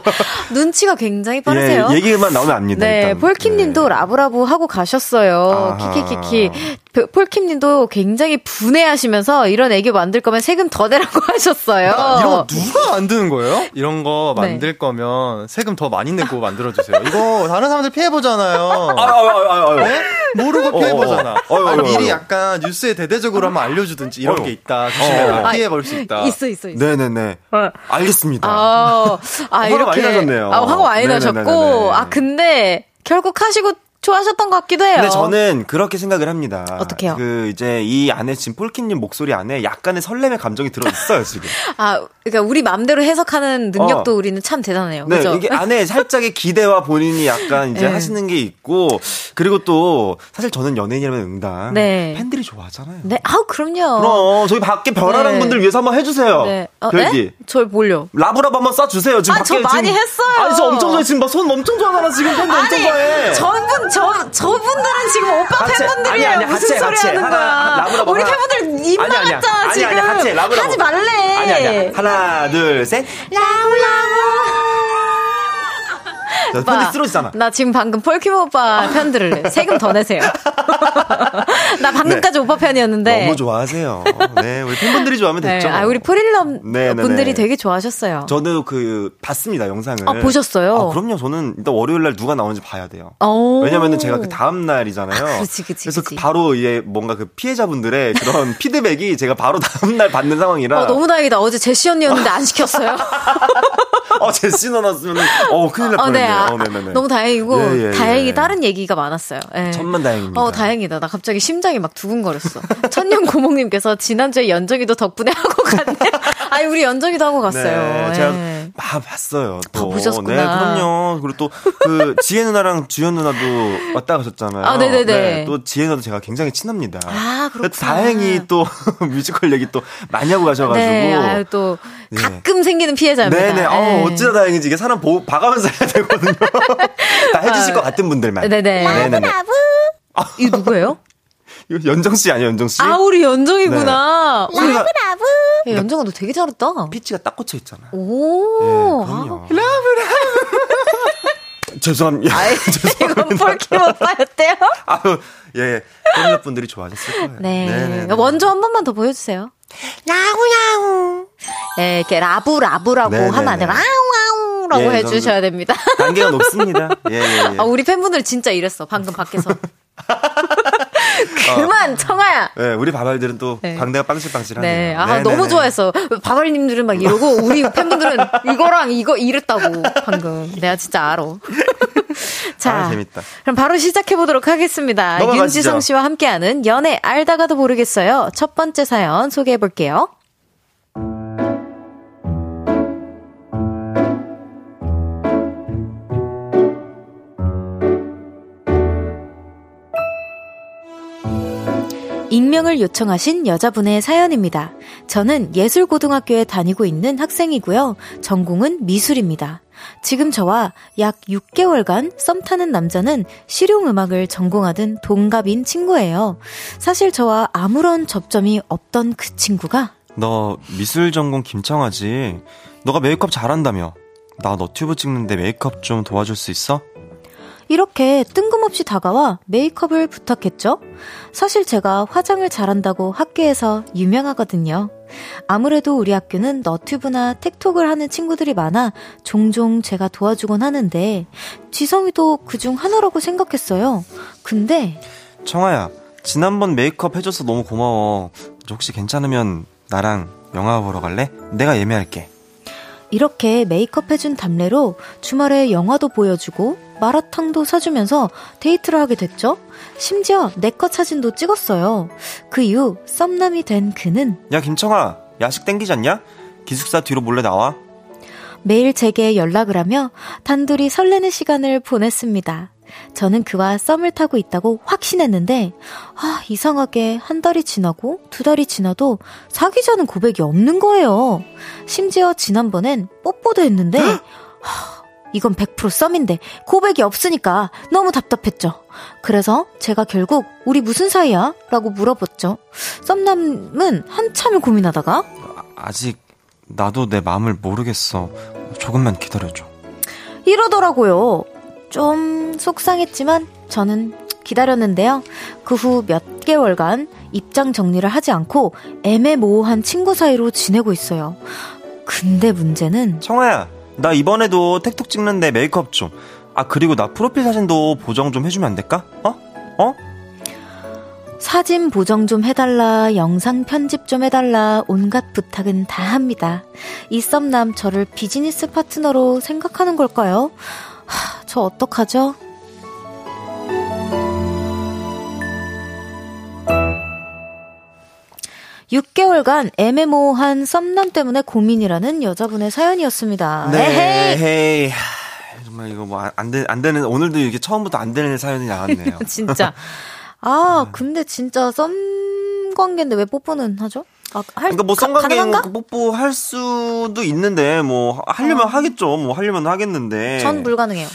S1: 눈치가 굉장히 빠르세요.
S3: 예, 얘기만 나오면 압니다.
S1: 네, 폴킴님도 네. love love 하고 가셨어요. 키키키키. 폴킴님도 굉장히 분해하시면서 이런 애교 만들 거면 세금 더 내라고 하셨어요.
S2: 이런 거 누가 만드는 거예요? 이런 거 네. 만들 네. 거면 세금 더 많이 내고 만들어주세요. 이거 다른 사람들 피해 보잖아요.
S3: 아, 아, 아, 아,
S2: 네? 모르고 피해 보잖아. 어, 어, 어, 아니, 미리 약간 뉴스에 대대적으로 한번 알려주든지 이런 게 있다. 조심해라. 피해 볼 수 있다.
S1: 있어, 있어, 있어.
S3: 네네네. 알겠습니다.
S1: 아, 아 이렇게. 많이 나셨네요. 아, 화가 많이 나셨고. 아, 근데 결국 하시고 좋아하셨던 것 같기도 해요.
S3: 근데 저는 그렇게 생각을 합니다.
S1: 어떻게요?
S3: 그 이제 이 안에 지금 폴키님 목소리 안에 약간의 설렘의 감정이 들어 있어요 지금.
S1: 아, 그러니까 우리 마음대로 해석하는 능력도 어. 우리는 참 대단해요.
S3: 네,
S1: 그렇죠?
S3: 이게 안에 살짝의 기대와 본인이 약간 이제 네. 하시는 게 있고 그리고 또 사실 저는 연예인이라면 응당 네. 팬들이 좋아하잖아요.
S1: 네, 아우 그럼요.
S3: 그럼 저희 밖에 별아랑 네. 분들 위해서 한번 해주세요. 네.
S1: 어, 별디. 네? 저 뭘요?
S3: 라브라브 한번 쏴주세요. 지금
S1: 아,
S3: 밖에
S1: 저 많이
S3: 지금,
S1: 했어요.
S3: 아니 저 엄청 좋아해 지금 막 손 엄청 좋아하잖아 지금 팬들 엄청 좋아해.
S1: 저분 저 저분들은 지금 오빠 같이, 팬분들이에요. 아니, 아니, 무슨 같이, 소리 같이. 하는 하나, 거야? 라브라브 우리 팬분들 입 막았잖아 지금. 아니, 아니, 같이, 라브라브. 하지 말래.
S3: 아니 아니 하나 둘 셋. 라브 라브. 편지 쓰러지잖아.
S1: 나 지금 방금 폴킴 오빠 편 들을래. 세금 더 내세요. 나 방금까지 네. 오빠 편이었는데.
S3: 너무 좋아하세요. 네, 우리 팬분들이 좋아하면 됐죠. 네,
S1: 아, 우리 프릴럼 네, 네, 네, 분들이 되게 좋아하셨어요.
S3: 저는 그 봤습니다 영상을.
S1: 아, 보셨어요?
S3: 아, 그럼요. 저는 일단 월요일 날 누가 나오는지 봐야 돼요. 왜냐면은 제가 그 다음 날이잖아요. 아,
S1: 그치, 그치,
S3: 그래서 그치. 바로 이게 뭔가 그 피해자분들의 그런 피드백이 제가 바로 다음 날 받는 상황이라.
S1: 어, 너무 다행이다. 어제 제시 언니였는데 안 시켰어요.
S3: 어, 제시 넣어놨으면 어 큰일 날 어, 네. 뻔했네요. 어, 네. 어,
S1: 너무 다행이고 예, 예, 다행히 예. 다른 얘기가 많았어요. 예.
S3: 천만 다행입니다.
S1: 어 다행이다. 나 갑자기 심장이 막 두근거렸어. 천년 고목님께서 지난주에 연정이도 덕분에 하고 갔네. 아니 우리 연정이도 하고 갔어요.
S3: 네, 막 봤어요. 또.
S1: 아, 보셨구나.
S3: 네, 그럼요. 그리고 또 그 지혜 누나랑 주연 누나도 왔다 가셨잖아요.
S1: 아, 네네네. 네,
S3: 또 지혜 누나도 제가 굉장히 친합니다.
S1: 아, 그렇구나.
S3: 다행히 또 뮤지컬 얘기 또 많이 하고 가셔가지고. 네,
S1: 아유, 또 네. 가끔 생기는 피해자입니다.
S3: 네네. 어, 네. 어찌나 다행인지 이게 사람 보, 봐가면서 해야 되거든요. 다 해주실 아, 것 같은 분들만.
S1: 네네.
S4: 네네. 라브
S1: 아, 이거 누구예요?
S3: 연정 씨 아니에요, 연정 씨?
S1: 아, 우리 연정이구나.
S4: 네. 라브, 라브.
S1: 야, 연정아, 너 되게 잘했다.
S3: 피치가 딱 꽂혀 있잖아.
S1: 오.
S3: 네, 그럼요.
S1: 라브, 라브.
S3: 죄송합니다.
S1: 아이, 이건 폴킴 오빠였대요?
S3: 아유, 예. 팬 분들이 좋아하셨을 거예요.
S1: 네. 네네네. 먼저 한 번만 더 보여주세요.
S4: 야구야구.
S1: 네, 이렇게 라브라브라고 네네네. 하면 안 돼요. 라우라우라고 예, 해주셔야 됩니다.
S3: 단계가 높습니다. 예, 예, 예.
S1: 아, 우리 팬분들 진짜 이랬어. 방금 밖에서. 그만, 어. 청아야.
S3: 네, 우리 바발들은 또 네. 광대가 빵실빵실하네요.
S1: 네, 아 네네네. 너무 좋아했어. 바발님들은 막 이러고 우리 팬분들은 이거랑 이거 이랬다고 방금. 내가 진짜 알아. 자,
S3: 아, 재밌다.
S1: 그럼 바로 시작해 보도록 하겠습니다. 넘어가시죠. 윤지성 씨와 함께하는 연애 알다가도 모르겠어요. 첫 번째 사연 소개해 볼게요. 익명을 요청하신 여자분의 사연입니다. 저는 예술고등학교에 다니고 있는 학생이고요. 전공은 미술입니다. 지금 저와 약 6개월간 썸 타는 남자는 실용음악을 전공하던 동갑인 친구예요. 사실 저와 아무런 접점이 없던 그 친구가
S3: 너 미술 전공 김청하지? 너가 메이크업 잘한다며. 나 너튜브 찍는데 메이크업 좀 도와줄 수 있어?
S1: 이렇게 뜬금없이 다가와 메이크업을 부탁했죠. 사실 제가 화장을 잘한다고 학교에서 유명하거든요. 아무래도 우리 학교는 너튜브나 틱톡을 하는 친구들이 많아 종종 제가 도와주곤 하는데 지성이도 그중 하나라고 생각했어요. 근데
S3: 청아야, 지난번 메이크업 해줘서 너무 고마워. 혹시 괜찮으면 나랑 영화 보러 갈래? 내가 예매할게.
S1: 이렇게 메이크업 해준 답례로 주말에 영화도 보여주고 마라탕도 사주면서 데이트를 하게 됐죠. 심지어 내컷 사진도 찍었어요. 그 이후 썸남이 된 그는
S3: 야 김청아 야식 땡기지 않냐? 기숙사 뒤로 몰래 나와.
S1: 매일 제게 연락을 하며 단둘이 설레는 시간을 보냈습니다. 저는 그와 썸을 타고 있다고 확신했는데, 아, 이상하게 한 달이 지나고 두 달이 지나도 사귀자는 고백이 없는 거예요. 심지어 지난번엔 뽀뽀도 했는데, 하, 이건 100% 썸인데 고백이 없으니까 너무 답답했죠. 그래서 제가 결국 우리 무슨 사이야? 라고 물어봤죠. 썸남은 한참을 고민하다가
S3: 아직 나도 내 마음을 모르겠어. 조금만 기다려줘.
S1: 이러더라고요. 좀 속상했지만 저는 기다렸는데요. 그 후 몇 개월간 입장 정리를 하지 않고 애매모호한 친구 사이로 지내고 있어요. 근데 문제는
S3: 청아야, 나 이번에도 택톡 찍는데 메이크업 좀. 아 그리고 나 프로필 사진도 보정 좀 해주면 안 될까? 어? 어?
S1: 사진 보정 좀 해달라, 영상 편집 좀 해달라, 온갖 부탁은 다 합니다. 이 썸남 저를 비즈니스 파트너로 생각하는 걸까요? 하, 저 어떡하죠? 6개월간 애매모호한 썸남 때문에 고민이라는 여자분의 사연이었습니다.
S3: 네, 에헤이. 정말 이거 뭐 안 되, 안 되는 오늘도 이게 처음부터 안 되는 사연이 나왔네요.
S1: 진짜. 아, 근데 진짜 썸 관계인데 왜 뽀뽀는 하죠? 아,
S3: 할, 그러니까 뭐 썸관계 뭐 뽀뽀 할 수도 있는데 뭐 하려면 어. 하겠죠. 뭐 하려면 하겠는데.
S1: 전 불가능해요.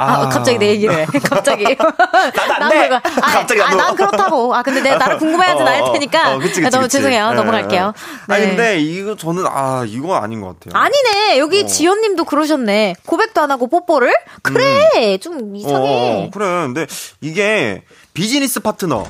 S1: 아, 아, 갑자기 내 얘기를 해. 갑자기.
S3: 안 돼. 아, 갑자기
S1: 아, 난 그렇다고. 아, 근데 내가 나를 궁금해하지 어, 날 어, 테니까. 어, 그치, 그치, 너무 그치. 죄송해요. 네, 넘어갈게요.
S3: 네. 아니, 근데 이거 저는, 아, 이거 아닌 것 같아요.
S1: 아니네. 여기 어. 지연 님도 그러셨네. 고백도 안 하고 뽀뽀를? 그래. 음. 좀 이상해.
S3: 어, 그래. 근데 이게 비즈니스 파트너.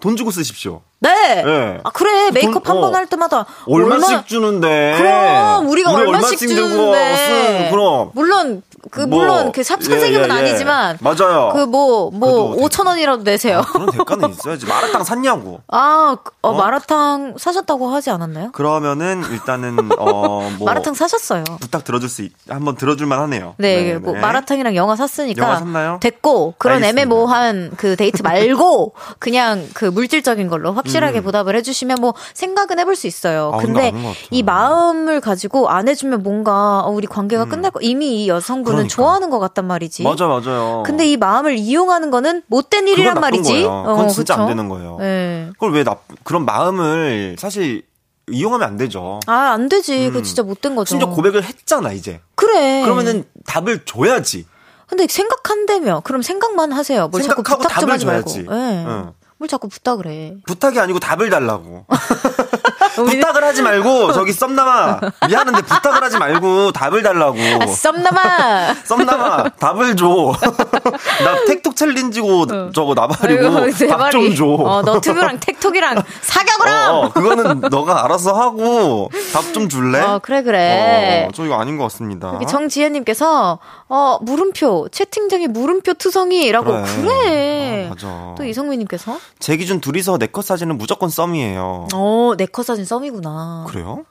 S3: 돈 주고 쓰십시오.
S1: 네. 네. 아 그래 메이크업 한 번 할 때마다
S3: 얼마씩 얼마... 주는데.
S1: 그럼 우리가 우리 얼마씩, 얼마씩 주는데. 그럼 물론 그 뭐, 물론 그샵 선생님은 예, 예, 예. 아니지만 맞아요. 그뭐뭐 5천 원이라도 내세요. 아,
S3: 그런 대가는 있어야지. 마라탕 샀냐고.
S1: 아, 어, 어? 마라탕 사셨다고 하지 않았나요?
S3: 그러면은 일단은 어 뭐
S1: 마라탕 사셨어요.
S3: 부탁 들어줄 수 있, 한번 들어줄 만하네요.
S1: 네, 네, 뭐 네. 마라탕이랑 영화 샀으니까 영화 샀나요? 됐고 그런 애매모호한 그 데이트 말고 그냥 그 물질적인 걸로 확실하게 음. 보답을 해주시면 뭐 생각은 해볼 수 있어요. 아, 근데 이 마음을 가지고 안 해주면 뭔가 어, 우리 관계가 음. 끝날 거 이미 이 여성분 그러니까. 좋아하는 것 같단 말이지.
S3: 맞아, 맞아요.
S1: 근데 이 마음을 이용하는 거는 못된 일이란 말이지.
S3: 거예요. 그건 어, 진짜 그쵸? 안 되는 거예요. 네. 그걸 왜 나, 그런 마음을 사실 이용하면 안 되죠.
S1: 아, 안 되지. 음. 그거 진짜 못된 거죠.
S3: 심지어 고백을 했잖아, 이제.
S1: 그래.
S3: 그러면은 답을 줘야지.
S1: 근데 생각한다며. 그럼 생각만 하세요. 뭘 자꾸 부탁 좀 하지 말고. 네. 응. 뭘 자꾸 부탁을 해.
S3: 부탁이 아니고 답을 달라고. 부탁을 하지 말고 저기 썸남아 미안한데 부탁을 하지 말고 답을 달라고.
S1: 아, 썸남아.
S3: 썸남아 답을 줘. 나 텍톡 챌린지고 어. 저거 나발이고 밥좀 줘.
S1: 어, 너튜브랑 텍톡이랑 사격을 함.
S3: 어, 그거는 너가 알아서 하고 답 좀 줄래?
S1: 어, 그래 그래.
S3: 어, 저 이거 아닌 것 같습니다.
S1: 정지혜님께서 어 물음표 채팅창에 물음표 투성이라고 그래. 그래. 아, 맞아. 또 이성민님께서
S3: 제 기준 둘이서 네컷 사진은 무조건 썸이에요.
S1: 어 네컷 사진 썸이구나.
S3: 그래요?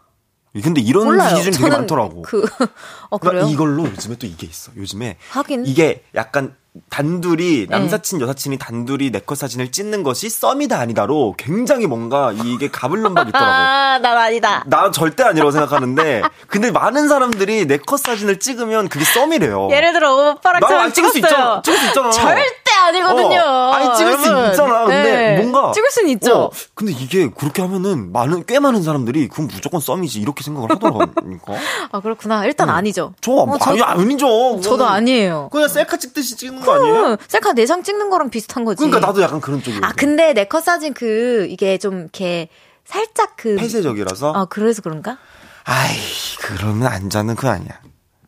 S3: 근데 이런 몰라요. 기준이 되게 많더라고.
S1: 그, 어, 그래요?
S3: 이걸로 요즘에 또 이게 있어. 요즘에. 하긴. 이게 약간 단둘이 네. 남사친 네. 여사친이 단둘이 네컷 사진을 찍는 것이 썸이다 아니다로 굉장히 뭔가 이게 가불름박이 있더라고.
S1: 아, 난 아니다.
S3: 나 절대 아니라고 생각하는데 근데 많은 사람들이 네컷 사진을 찍으면 그게 썸이래요.
S1: 예를 들어 오빠랑 저랑 찍을 수 있잖아.
S3: 찍을 수 있잖아.
S1: 절대 아니거든요. 어,
S3: 아니 찍을 여러분. 수 있잖아. 근데 네. 뭔가
S1: 찍을 수는 있죠. 어,
S3: 근데 이게 그렇게 하면은 많은 꽤 많은 사람들이 그건 무조건 썸이지 이렇게 생각을 하더라고아
S1: 그렇구나. 일단 음. 아니죠.
S3: 저 어, 아니 아니죠.
S1: 저도 아니에요.
S3: 그냥 셀카 찍듯이 찍는 거 아니에요?
S1: 셀카 내장 찍는 거랑 비슷한 거지.
S3: 그러니까 나도 약간 그런 쪽이에요.
S1: 아, 근데 내 컷 사진 그, 이게 좀 이렇게 살짝 그.
S3: 폐쇄적이라서?
S1: 아, 그래서 그런가?
S3: 아이, 그러면 안자는 그거 아니야.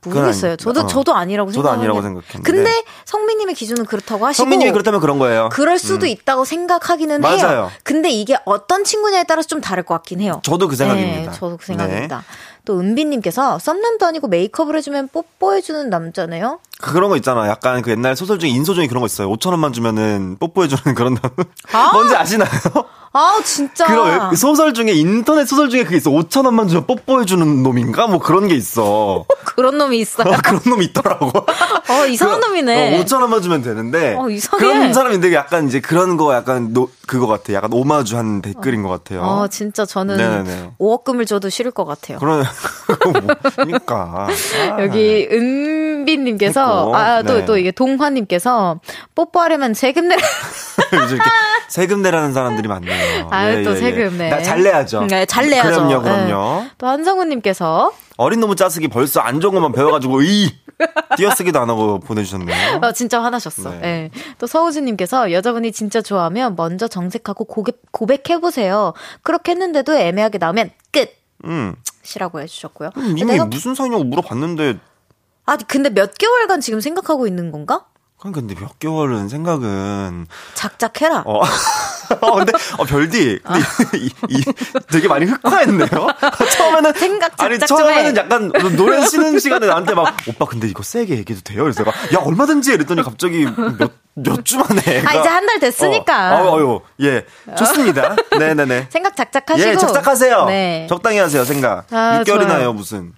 S1: 모르겠어요. 저도 어. 저도 아니라고
S3: 저도 아니라고 생각했는데.
S1: 근데 성민님의 기준은 그렇다고 하시고
S3: 성민님이 그렇다면 그런 거예요.
S1: 그럴 수도 음. 있다고 생각하기는 맞아요. 해요. 근데 이게 어떤 친구냐에 따라서 좀 다를 것 같긴 해요.
S3: 저도 그 생각입니다.
S1: 네, 저도 그 생각입니다. 네. 또 은비님께서 썸남도 아니고 메이크업을 해주면 뽀뽀해주는 남자네요.
S3: 그런 거 있잖아. 약간 그 옛날 소설 중에 인소 중에 그런 거 있어요. 5천 원만 주면은 뽀뽀해주는 그런 남. 아? 뭔지 아시나요?
S1: 아 진짜.
S3: 그런 소설 중에 인터넷 소설 중에 그게 있어. 5천 원만 주면 뽀뽀해주는 놈인가? 뭐 그런 게 있어.
S1: 그런 놈이 있어. 어,
S3: 그런 놈이 있더라고.
S1: 어 이상한 그, 놈이네.
S3: 어, 5천 원만 주면 되는데.
S1: 어 이상해.
S3: 그런 사람인데 약간 이제 그런 거 약간 노, 그거 같아. 약간 오마주한 댓글인 것 같아요.
S1: 어 진짜 저는 네네네. 5억금을 줘도 싫을 것 같아요.
S3: 그런 그러니까
S1: 여기 은 비님께서 아 또또 네. 또 이게 동화님께서 뽀뽀하려면 세금 내라.
S3: 세금 내라는 사람들이 많네요.
S1: 아유, 예, 또 예, 예. 세금 내.
S3: 네. 잘 내야죠.
S1: 네, 잘 내야죠.
S3: 그럼요, 그럼요. 네.
S1: 또 한성우님께서.
S3: 어린 놈의 짜쓰기 벌써 안 좋은 것만 배워가지고, 이! 띄어쓰기도 안 하고 보내주셨네요.
S1: 어, 진짜 화나셨어. 네. 네. 또 서우주님께서 여자분이 진짜 좋아하면 먼저 정색하고 고백, 고백해보세요. 그렇게 했는데도 애매하게 나오면 끝! 음. 시라고 해주셨고요.
S3: 음, 이미 내가... 무슨 사이냐고 물어봤는데.
S1: 아, 근데 몇 개월간 지금 생각하고 있는 건가?
S3: 근데 몇 개월은 생각은
S1: 작작해라.
S3: 어. 어 근데 어 별디 근데 아. 이, 이, 되게 많이 흑화했네요. 처음에는
S1: 생각 작작
S3: 아니 처음에는 약간 노래 쉬는 시간에 나한테 막 오빠 근데 이거 세게 얘기해도 돼요? 그래서 내가 야 얼마든지 이랬더니 갑자기 몇 몇 주 만에
S1: 아 이제 한 달 됐으니까.
S3: 어, 어유 예 좋습니다. 네네네.
S1: 생각 작작하시고
S3: 예 작작하세요. 네. 적당히 하세요 생각. 아, 6개월이나요 무슨.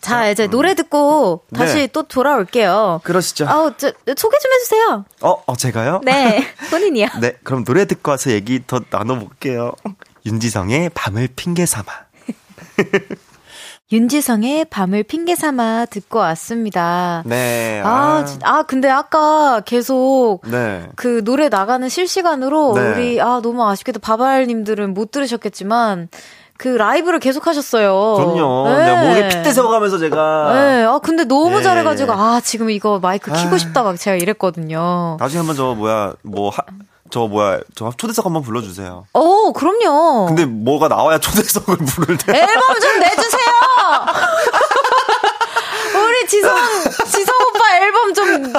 S1: 자, 이제 노래 듣고 다시 네. 또 돌아올게요.
S3: 그러시죠.
S1: 아, 저, 소개 좀 해주세요.
S3: 어, 어, 제가요?
S1: 네, 본인이요.
S3: 네, 그럼 노래 듣고 와서 얘기 더 나눠볼게요. 윤지성의 밤을 핑계 삼아.
S1: 윤지성의 밤을 핑계 삼아 듣고 왔습니다.
S3: 네.
S1: 아, 아, 아 근데 아까 계속 네. 그 노래 나가는 실시간으로 네. 우리 아 너무 아쉽게도 바발님들은 못 들으셨겠지만 그 라이브를 계속 하셨어요.
S3: 그럼요. 네. 내가 목에 핏대 세워가면서 제가.
S1: 네. 아, 근데 너무 네. 잘해가지고, 아, 지금 이거 마이크 키고 싶다 막 제가 이랬거든요.
S3: 나중에 한번 저, 뭐야, 뭐, 하, 저 뭐야 저 초대석 한번 불러주세요.
S1: 오 그럼요.
S3: 근데 뭐가 나와야 초대석을 부를 때.
S1: 앨범 좀 내주세요. 우리 지성 지성 오빠 앨범 좀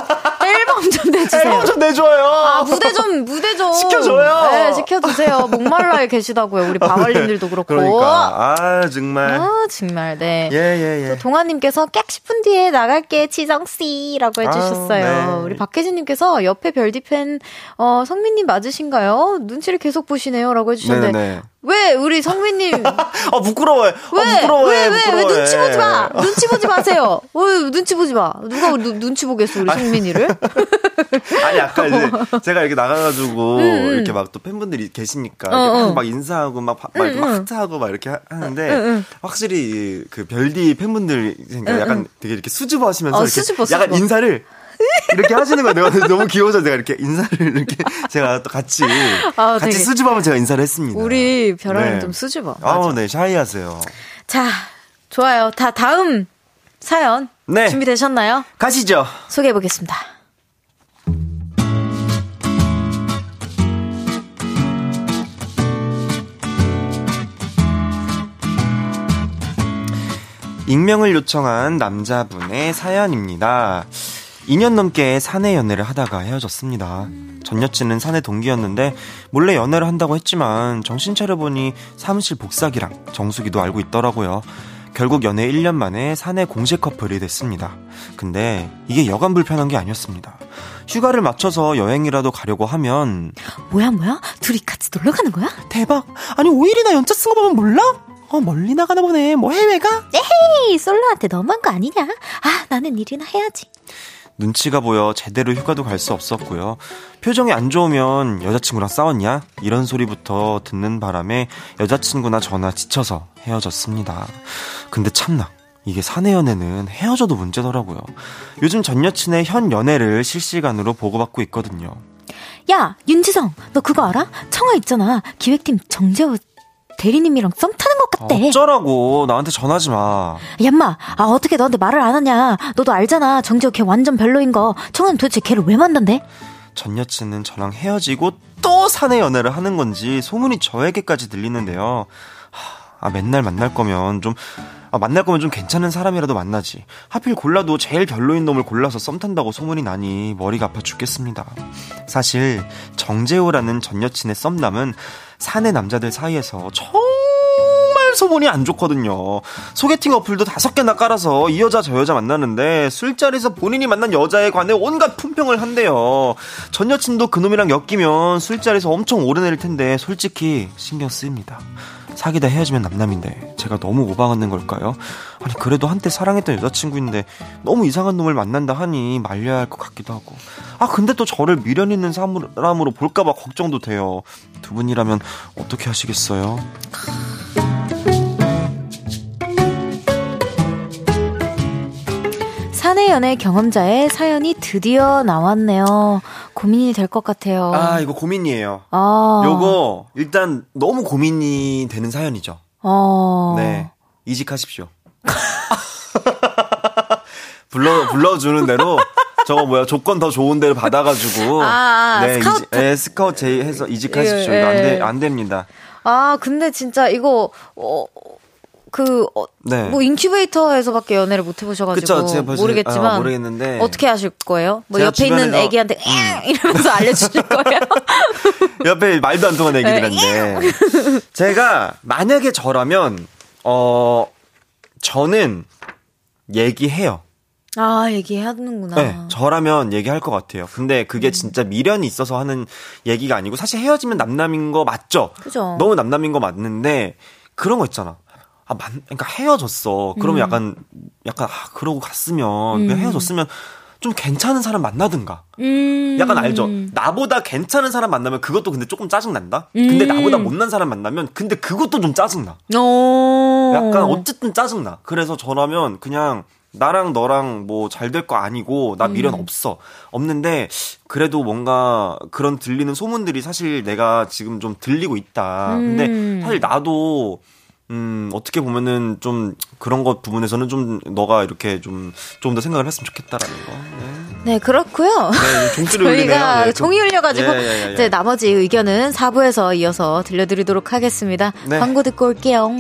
S1: 내주세요.
S3: 앨범 좀 내줘요.
S1: 아 무대 좀 무대 좀
S3: 시켜줘요.
S1: 네 시켜주세요. 목말라에 계시다고요. 우리 바발님들도 그렇고.
S3: 그러니까 아 정말.
S1: 아 정말 네.
S3: 예 예 예, 예.
S1: 동아님께서 깍 10분 뒤에 나갈게 지성 씨라고 해주셨어요. 아, 네. 우리 박혜진님께서 옆에 별디 팬 어 성민님 맞으신가요? 눈치를 계속 보시네요 라고 해주셨는데. 네네. 왜 우리 성민님?
S3: 아 부끄러워해.
S1: 왜?
S3: 아, 부끄러워해.
S1: 왜? 왜? 왜 눈치 보지 마. 눈치 보지 마세요. 왜 눈치 보지 마. 누가 누, 눈치 보겠어 우리 성민이를?
S3: 아니 아까 이제 제가 이렇게 나가가지고 음, 음. 이렇게 막 또 팬분들이 계시니까 어, 이렇게 어. 막 인사하고 막, 막, 음, 막 음. 하트하고 막 이렇게 하는데 음, 음. 확실히 그 별디 팬분들 약간 되게 이렇게 수줍어하시면서 어, 이렇게 수줍어, 수줍어. 약간 인사를 이렇게 하시는 거예요. 내가 너무 귀여워서 제가 이렇게 인사를 이렇게 제가 또 같이 아, 같이 수줍하면 제가 인사를 했습니다.
S1: 우리 벼랑은 네. 좀 수줍어.
S3: 아, 네, 샤이하세요.
S1: 자, 좋아요. 다 다음 사연 네. 준비되셨나요?
S3: 가시죠.
S1: 소개해 보겠습니다.
S3: 익명을 요청한 남자분의 사연입니다. 2년 넘게 사내 연애를 하다가 헤어졌습니다. 전 여친은 사내 동기였는데 몰래 연애를 한다고 했지만 정신 차려보니 사무실 복사기랑 정수기도 알고 있더라고요. 결국 연애 1년 만에 사내 공식 커플이 됐습니다. 근데 이게 여간 불편한 게 아니었습니다. 휴가를 맞춰서 여행이라도 가려고 하면
S1: 뭐야 뭐야? 둘이 같이 놀러 가는 거야?
S5: 대박. 아니 5일이나 연차 쓴 거 보면 몰라? 어 멀리 나가나 보네. 뭐 해외가?
S1: 에헤이 솔로한테 너무한 거 아니냐? 아 나는 일이나 해야지.
S3: 눈치가 보여 제대로 휴가도 갈 수 없었고요. 표정이 안 좋으면 여자친구랑 싸웠냐? 이런 소리부터 듣는 바람에 여자친구나 저나 지쳐서 헤어졌습니다. 근데 참나. 이게 사내 연애는 헤어져도 문제더라고요. 요즘 전 여친의 현 연애를 실시간으로 보고받고 있거든요.
S1: 야, 윤지성, 너 그거 알아? 청아 있잖아. 기획팀 정재호 대리님이랑 썸 타는 것 같대.
S3: 어쩌라고. 나한테 전하지 마.
S1: 얌마, 아, 어떻게 너한테 말을 안 하냐. 너도 알잖아. 정지호 걔 완전 별로인 거. 청아는 도대체 걔를 왜 만난대?
S3: 전 여친은 저랑 헤어지고 또 사내 연애를 하는 건지 소문이 저에게까지 들리는데요. 아, 맨날 만날 거면 좀, 아, 만날 거면 좀 괜찮은 사람이라도 만나지. 하필 골라도 제일 별로인 놈을 골라서 썸 탄다고 소문이 나니 머리가 아파 죽겠습니다. 사실, 정재호라는 전 여친의 썸남은 사내 남자들 사이에서 정말 소문이 안 좋거든요. 소개팅 어플도 다섯 개나 깔아서 이 여자 저 여자 만나는데 술자리에서 본인이 만난 여자에 관해 온갖 품평을 한대요. 전 여친도 그놈이랑 엮이면 술자리에서 엄청 오르내릴 텐데 솔직히 신경 쓰입니다. 사귀다 헤어지면 남남인데 제가 너무 오방하는 걸까요? 아니 그래도 한때 사랑했던 여자친구인데 너무 이상한 놈을 만난다 하니 말려야 할 것 같기도 하고 아 근데 또 저를 미련 있는 사람으로 볼까봐 걱정도 돼요 두 분이라면 어떻게 하시겠어요?
S1: 사내 연애 경험자의 사연이 드디어 나왔네요. 고민이 될 것 같아요.
S3: 아, 이거 고민이에요.
S1: 아.
S3: 요거 일단 너무 고민이 되는 사연이죠.
S1: 어.
S3: 네. 이직하십시오. 불러 불러주는 대로 저거 뭐야 조건 더 좋은 데를 받아가지고
S1: 아, 아,
S3: 네
S1: 스카우트.
S3: 이직, 네, 스카우트 제의해서 이직하십시오.
S1: 예,
S3: 안,
S1: 예.
S3: 돼, 안 됩니다.
S1: 아, 근데 진짜 이거, 어, 그, 어,
S3: 네.
S1: 뭐 인큐베이터에서밖에 연애를 못 해보셔가지고
S3: 그쵸,
S1: 모르겠지만
S3: 아, 모르겠는데.
S1: 어떻게 하실 거예요? 뭐 옆에 있는
S3: 주변에서- 음.
S1: 애기한테 엥 이러면서 알려주실 거예요?
S3: 옆에 말도 안 통하는
S1: 네.
S3: 애기들한테 제가 만약에 저라면 어 저는 얘기해요.
S1: 아 얘기하는구나.
S3: 네, 저라면 얘기할 것 같아요. 근데 그게
S1: 음.
S3: 진짜 미련이 있어서 하는 얘기가 아니고 사실 헤어지면 남남인 거 맞죠?
S1: 그죠.
S3: 너무 남남인 거 맞는데 그런 거 있잖아. 아, 만, 그러니까 헤어졌어. 그러면
S1: 음.
S3: 약간 약간 아, 그러고 갔으면 그냥 헤어졌으면 좀 괜찮은 사람 만나든가.
S1: 음.
S3: 약간 알죠? 나보다 괜찮은 사람 만나면 그것도 근데 조금 짜증난다? 근데
S1: 음.
S3: 나보다 못난 사람 만나면 근데 그것도 좀 짜증나.
S1: 어.
S3: 약간 어쨌든 짜증나. 그래서 저라면 그냥 나랑 너랑 뭐 잘 될 거 아니고 나 미련
S1: 음.
S3: 없어. 없는데 그래도 뭔가 그런 들리는 소문들이 사실 내가 지금 좀 들리고 있다.
S1: 음.
S3: 근데 사실 나도 음, 어떻게 보면은 좀 그런 것 부분에서는 좀 너가 이렇게 좀, 좀더 생각을 했으면 좋겠다라는 거. 네.
S1: 네, 그렇고요.
S3: 네.
S1: 저희가
S3: 네,
S1: 종이 울려가지고
S3: 예, 예, 예, 예.
S1: 이제 나머지 의견은 4부에서 이어서 들려드리도록 하겠습니다.
S3: 네.
S1: 광고 듣고 올게요.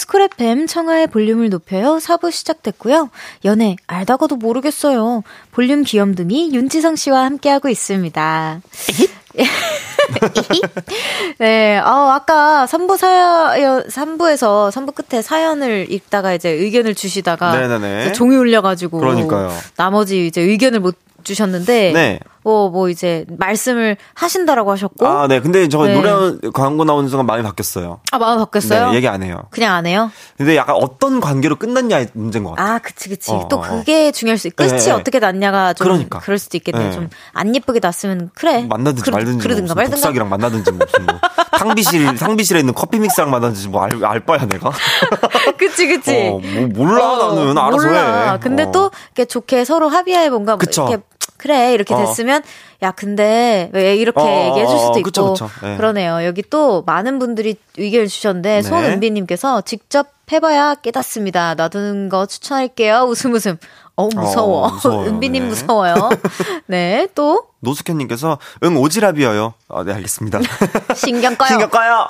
S1: KBS 쿨 FM 청하의 볼륨을 높여요. 4부 시작됐고요. 연애 알다가도 모르겠어요. 볼륨 귀염둥이 윤지성 씨와 함께하고 있습니다. 네, 어, 아까 3부 사연, 3부에서 3부 끝에 사연을 읽다가 이제 의견을 주시다가 종이 울려가지고
S3: 그러니까요.
S1: 나머지 이제 의견을 못 주셨는데
S3: 네.
S1: 뭐, 뭐 이제 말씀을 하신다라고 하셨고
S3: 아, 네. 근데 저
S1: 네.
S3: 노래 광고 나오는 순간 마음이 바뀌었어요.
S1: 아, 마음 바뀌었어요?
S3: 네, 얘기 안 해요.
S1: 그냥 안 해요?
S3: 근데 약간 어떤 관계로 끝났냐의 문제인 것 같아요.
S1: 아, 그치, 그치.
S3: 어,
S1: 또
S3: 어,
S1: 그게 중요할 수 있. 끝이
S3: 네, 네.
S1: 어떻게 났냐가 좀
S3: 그러니까.
S1: 그럴 수도 있겠네요.
S3: 네.
S1: 좀안 예쁘게 났으면 그래.
S3: 만나든지
S1: 그러,
S3: 말든지
S1: 그러든가
S3: 뭐
S1: 말든가.
S3: 복사기랑 만나든지 무슨 뭐 탕비실 탕비실에 있는 커피 믹스랑 만나든지 뭐 알, 알 바야 내가.
S1: 그치, 그치.
S3: 어, 뭐 몰라
S1: 어,
S3: 나는 알아서
S1: 몰라.
S3: 해.
S1: 근데
S3: 어.
S1: 또 이렇게 좋게 서로 합의해 뭔가
S3: 그쵸.
S1: 이렇게 그래 이렇게
S3: 어.
S1: 됐으면 야 근데 왜 이렇게
S3: 어,
S1: 얘기해 줄
S3: 어,
S1: 수도
S3: 어,
S1: 있고
S3: 그쵸, 그쵸. 네.
S1: 그러네요. 여기 또 많은 분들이 의견을 주셨는데
S3: 네.
S1: 손은비님께서 직접 해봐야 깨닫습니다. 놔두는 거 추천할게요. 웃음 웃음. 어 무서워.
S3: 어, 무서워요.
S1: 은비님
S3: 네.
S1: 무서워요. 네 또
S3: 노숙현님께서 응 오지랖이어요. 아, 네 알겠습니다.
S1: 신경 꺼요.
S3: 신경 꺼요.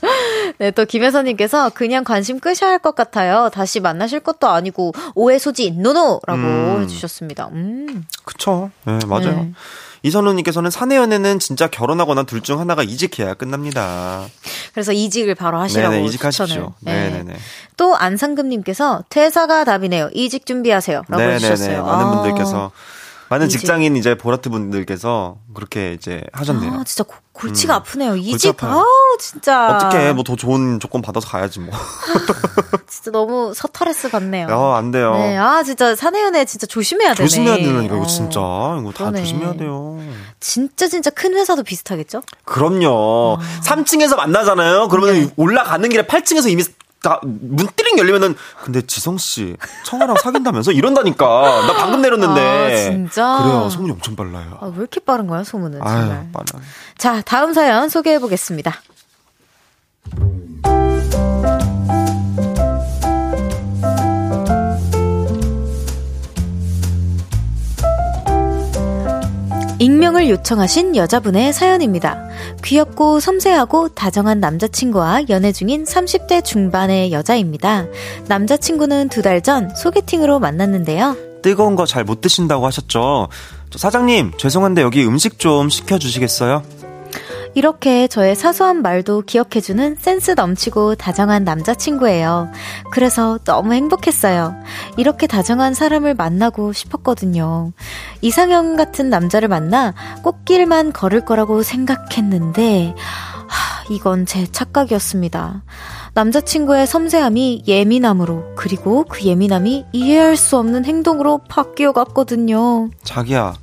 S1: 네, 또 김혜선님께서 그냥 관심 끄셔야 할 것 같아요. 다시 만나실 것도 아니고 오해 소지 노노라고
S3: 음.
S1: 해주셨습니다. 음.
S3: 그쵸. 네 맞아요.
S1: 네.
S3: 이선우님께서는 사내 연애는 진짜 결혼하거나 둘 중 하나가 이직해야 끝납니다.
S1: 그래서 이직을 바로 하시라고
S3: 네네
S1: 추천을.
S3: 이직하십시오.
S1: 네.
S3: 네네네.
S1: 또 안상금님께서 퇴사가 답이네요. 이직 준비하세요라고
S3: 네네네.
S1: 해주셨어요.
S3: 많은
S1: 아.
S3: 분들께서 많은
S1: 이직.
S3: 직장인 이제 보라트 분들께서 그렇게 이제 하셨네요.
S1: 아, 진짜 고- 골치가
S3: 음.
S1: 아프네요. 이직. 아우, 진짜.
S3: 어떻게 뭐 더 좋은 조건 받아서 가야지 뭐.
S1: 진짜 너무 서터레스 같네요.
S3: 아, 안 돼요.
S1: 네, 아, 진짜 사내연애 진짜 조심해야 되네.
S3: 조심해야 되는 거 이거
S1: 어.
S3: 진짜 이거 다
S1: 그러네.
S3: 조심해야 돼요.
S1: 진짜 진짜 큰 회사도 비슷하겠죠?
S3: 그럼요. 3층에서 만나잖아요. 그러면
S1: 아. 네.
S3: 올라가는 길에 8층에서 이미 다 문 띠링 열리면은 근데 지성 씨 청아랑 사귄다면서 이런다니까. 나 방금 내렸는데.
S1: 아, 진짜?
S3: 그래요. 소문이 엄청 빨라요.
S1: 아, 왜 이렇게 빠른 거야, 소문은?
S3: 아유,
S1: 정말.
S3: 빨라.
S1: 자, 다음 사연 소개해 보겠습니다. 익명을 요청하신 여자분의 사연입니다. 귀엽고 섬세하고 다정한 남자친구와 연애 중인 30대 중반의 여자입니다. 남자친구는 두 달 전 소개팅으로 만났는데요.
S3: 뜨거운 거 잘 못 드신다고 하셨죠? 저 사장님, 죄송한데 여기 음식 좀 시켜주시겠어요?
S1: 이렇게 저의 사소한 말도 기억해주는 센스 넘치고 다정한 남자친구예요. 그래서 너무 행복했어요. 이렇게 다정한 사람을 만나고 싶었거든요. 이상형 같은 남자를 만나 꽃길만 걸을 거라고 생각했는데, 하, 이건 제 착각이었습니다. 남자친구의 섬세함이 예민함으로, 그리고 그 예민함이 이해할 수 없는 행동으로 바뀌어 갔거든요.
S3: 자기야,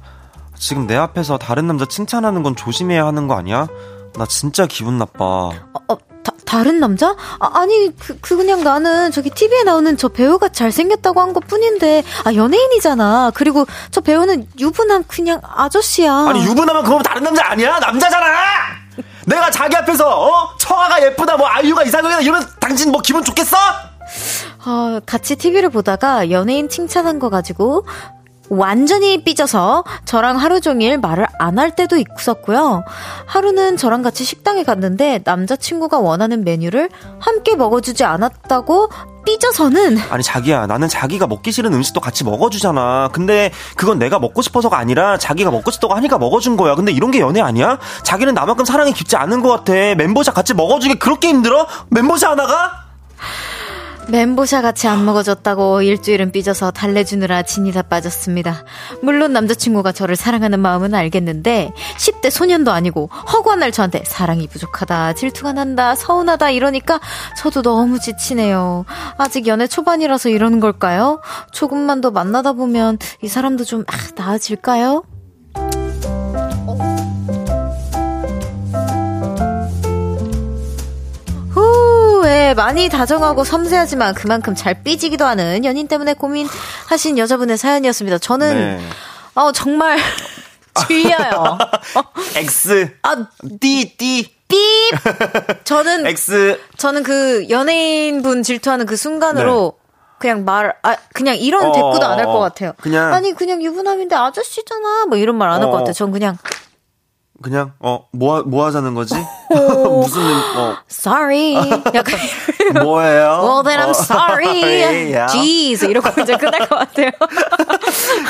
S3: 지금 내 앞에서 다른 남자 칭찬하는 건 조심해야 하는 거 아니야? 나 진짜 기분 나빠.
S1: 어, 어, 다, 다른 남자? 아, 니 그, 그, 그냥 나는 저기 TV에 나오는 저 배우가 잘생겼다고 한 것 뿐인데, 아, 연예인이잖아. 그리고 저 배우는 유부남 그냥 아저씨야.
S3: 아니, 유부남은 그거 다른 남자 아니야? 남자잖아! 내가 자기 앞에서, 어? 청아가 예쁘다, 뭐, 아이유가 이상형이다, 이러면 당신 뭐 기분 좋겠어?
S1: 어, 같이 TV를 보다가 연예인 칭찬한 거 가지고 완전히 삐져서 저랑 하루 종일 말을 안 할 때도 있었고요. 하루는 저랑 같이 식당에 갔는데 남자친구가 원하는 메뉴를 함께 먹어주지 않았다고 삐져서는
S3: 아니 자기야 나는 자기가 먹기 싫은 음식도 같이 먹어주잖아 근데 그건 내가 먹고 싶어서가 아니라 자기가 먹고 싶다고 하니까 먹어준 거야 근데 이런 게 연애 아니야? 자기는 나만큼 사랑이 깊지 않은 것 같아 멤버샷 같이 먹어주기 그렇게 힘들어? 멤버샷 하나가?
S1: 멘보샤 같이 안 먹어줬다고 일주일은 삐져서 달래주느라 진이 다 빠졌습니다. 물론 남자친구가 저를 사랑하는 마음은 알겠는데 10대 소년도 아니고 허구한 날 저한테 사랑이 부족하다, 질투가 난다, 서운하다 이러니까 저도 너무 지치네요. 아직 연애 초반이라서 이러는 걸까요? 조금만 더 만나다 보면 이 사람도 좀 아, 나아질까요? 많이 다정하고 섬세하지만 그만큼 잘 삐지기도 하는 연인 때문에 고민하신 여자분의 사연이었습니다. 저는 네. 어 정말 질려요.
S3: X 아 D D
S1: 삐 저는
S3: X
S1: 저는 그 연예인분 질투하는 그 순간으로 네. 그냥 말, 아, 그냥 이런 어, 대꾸도 안 할 것 같아요. 그냥. 아니, 그냥 유부남인데 아저씨잖아. 뭐 이런 말 안 할것 같아요. 전 그냥.
S3: 그냥 어뭐 뭐 하자는 거지? 무슨 어
S1: sorry 약간
S3: 뭐예요?
S1: Well then I'm sorry. yeah. Jeez 이러고 이제 끝날 것 같아요.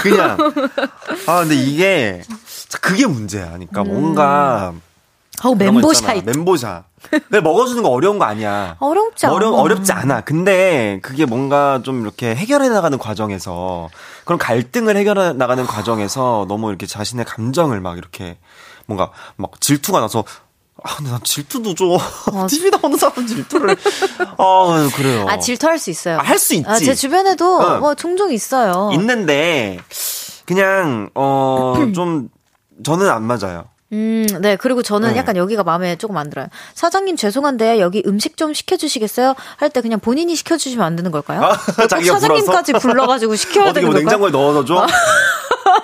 S3: 그냥 아 근데 이게 그게 문제야. 그러니까 음. 뭔가
S1: 어 멤버샷
S3: 멤버샷. 근데 먹어주는 거 어려운 거 아니야.
S1: 어렵지 않아. 어려,
S3: 어렵지 않아. 근데 그게 뭔가 좀 이렇게 해결해 나가는 과정에서 그런 갈등을 해결해 나가는 과정에서 너무 이렇게 자신의 감정을 막 이렇게 뭔가 막 질투가 나서 아, 근데 난 질투도 좀. 어, TV 나오는 사람 질투를. 아, 그래요.
S1: 아, 질투할 수 있어요. 아,
S3: 할수 있지. 아,
S1: 제 주변에도 어. 뭐 종종 있어요.
S3: 있는데, 그냥, 어, 좀, 저는 안 맞아요.
S1: 음, 네. 그리고 저는 네. 약간 여기가 마음에 조금 안 들어요. 사장님 죄송한데 여기 음식 좀 시켜주시겠어요? 할 때 그냥 본인이 시켜주시면 안 되는 걸까요? 아, 사장님까지 불러가지고 시켜야 되는
S3: 뭐 냉장고에 넣어서 줘?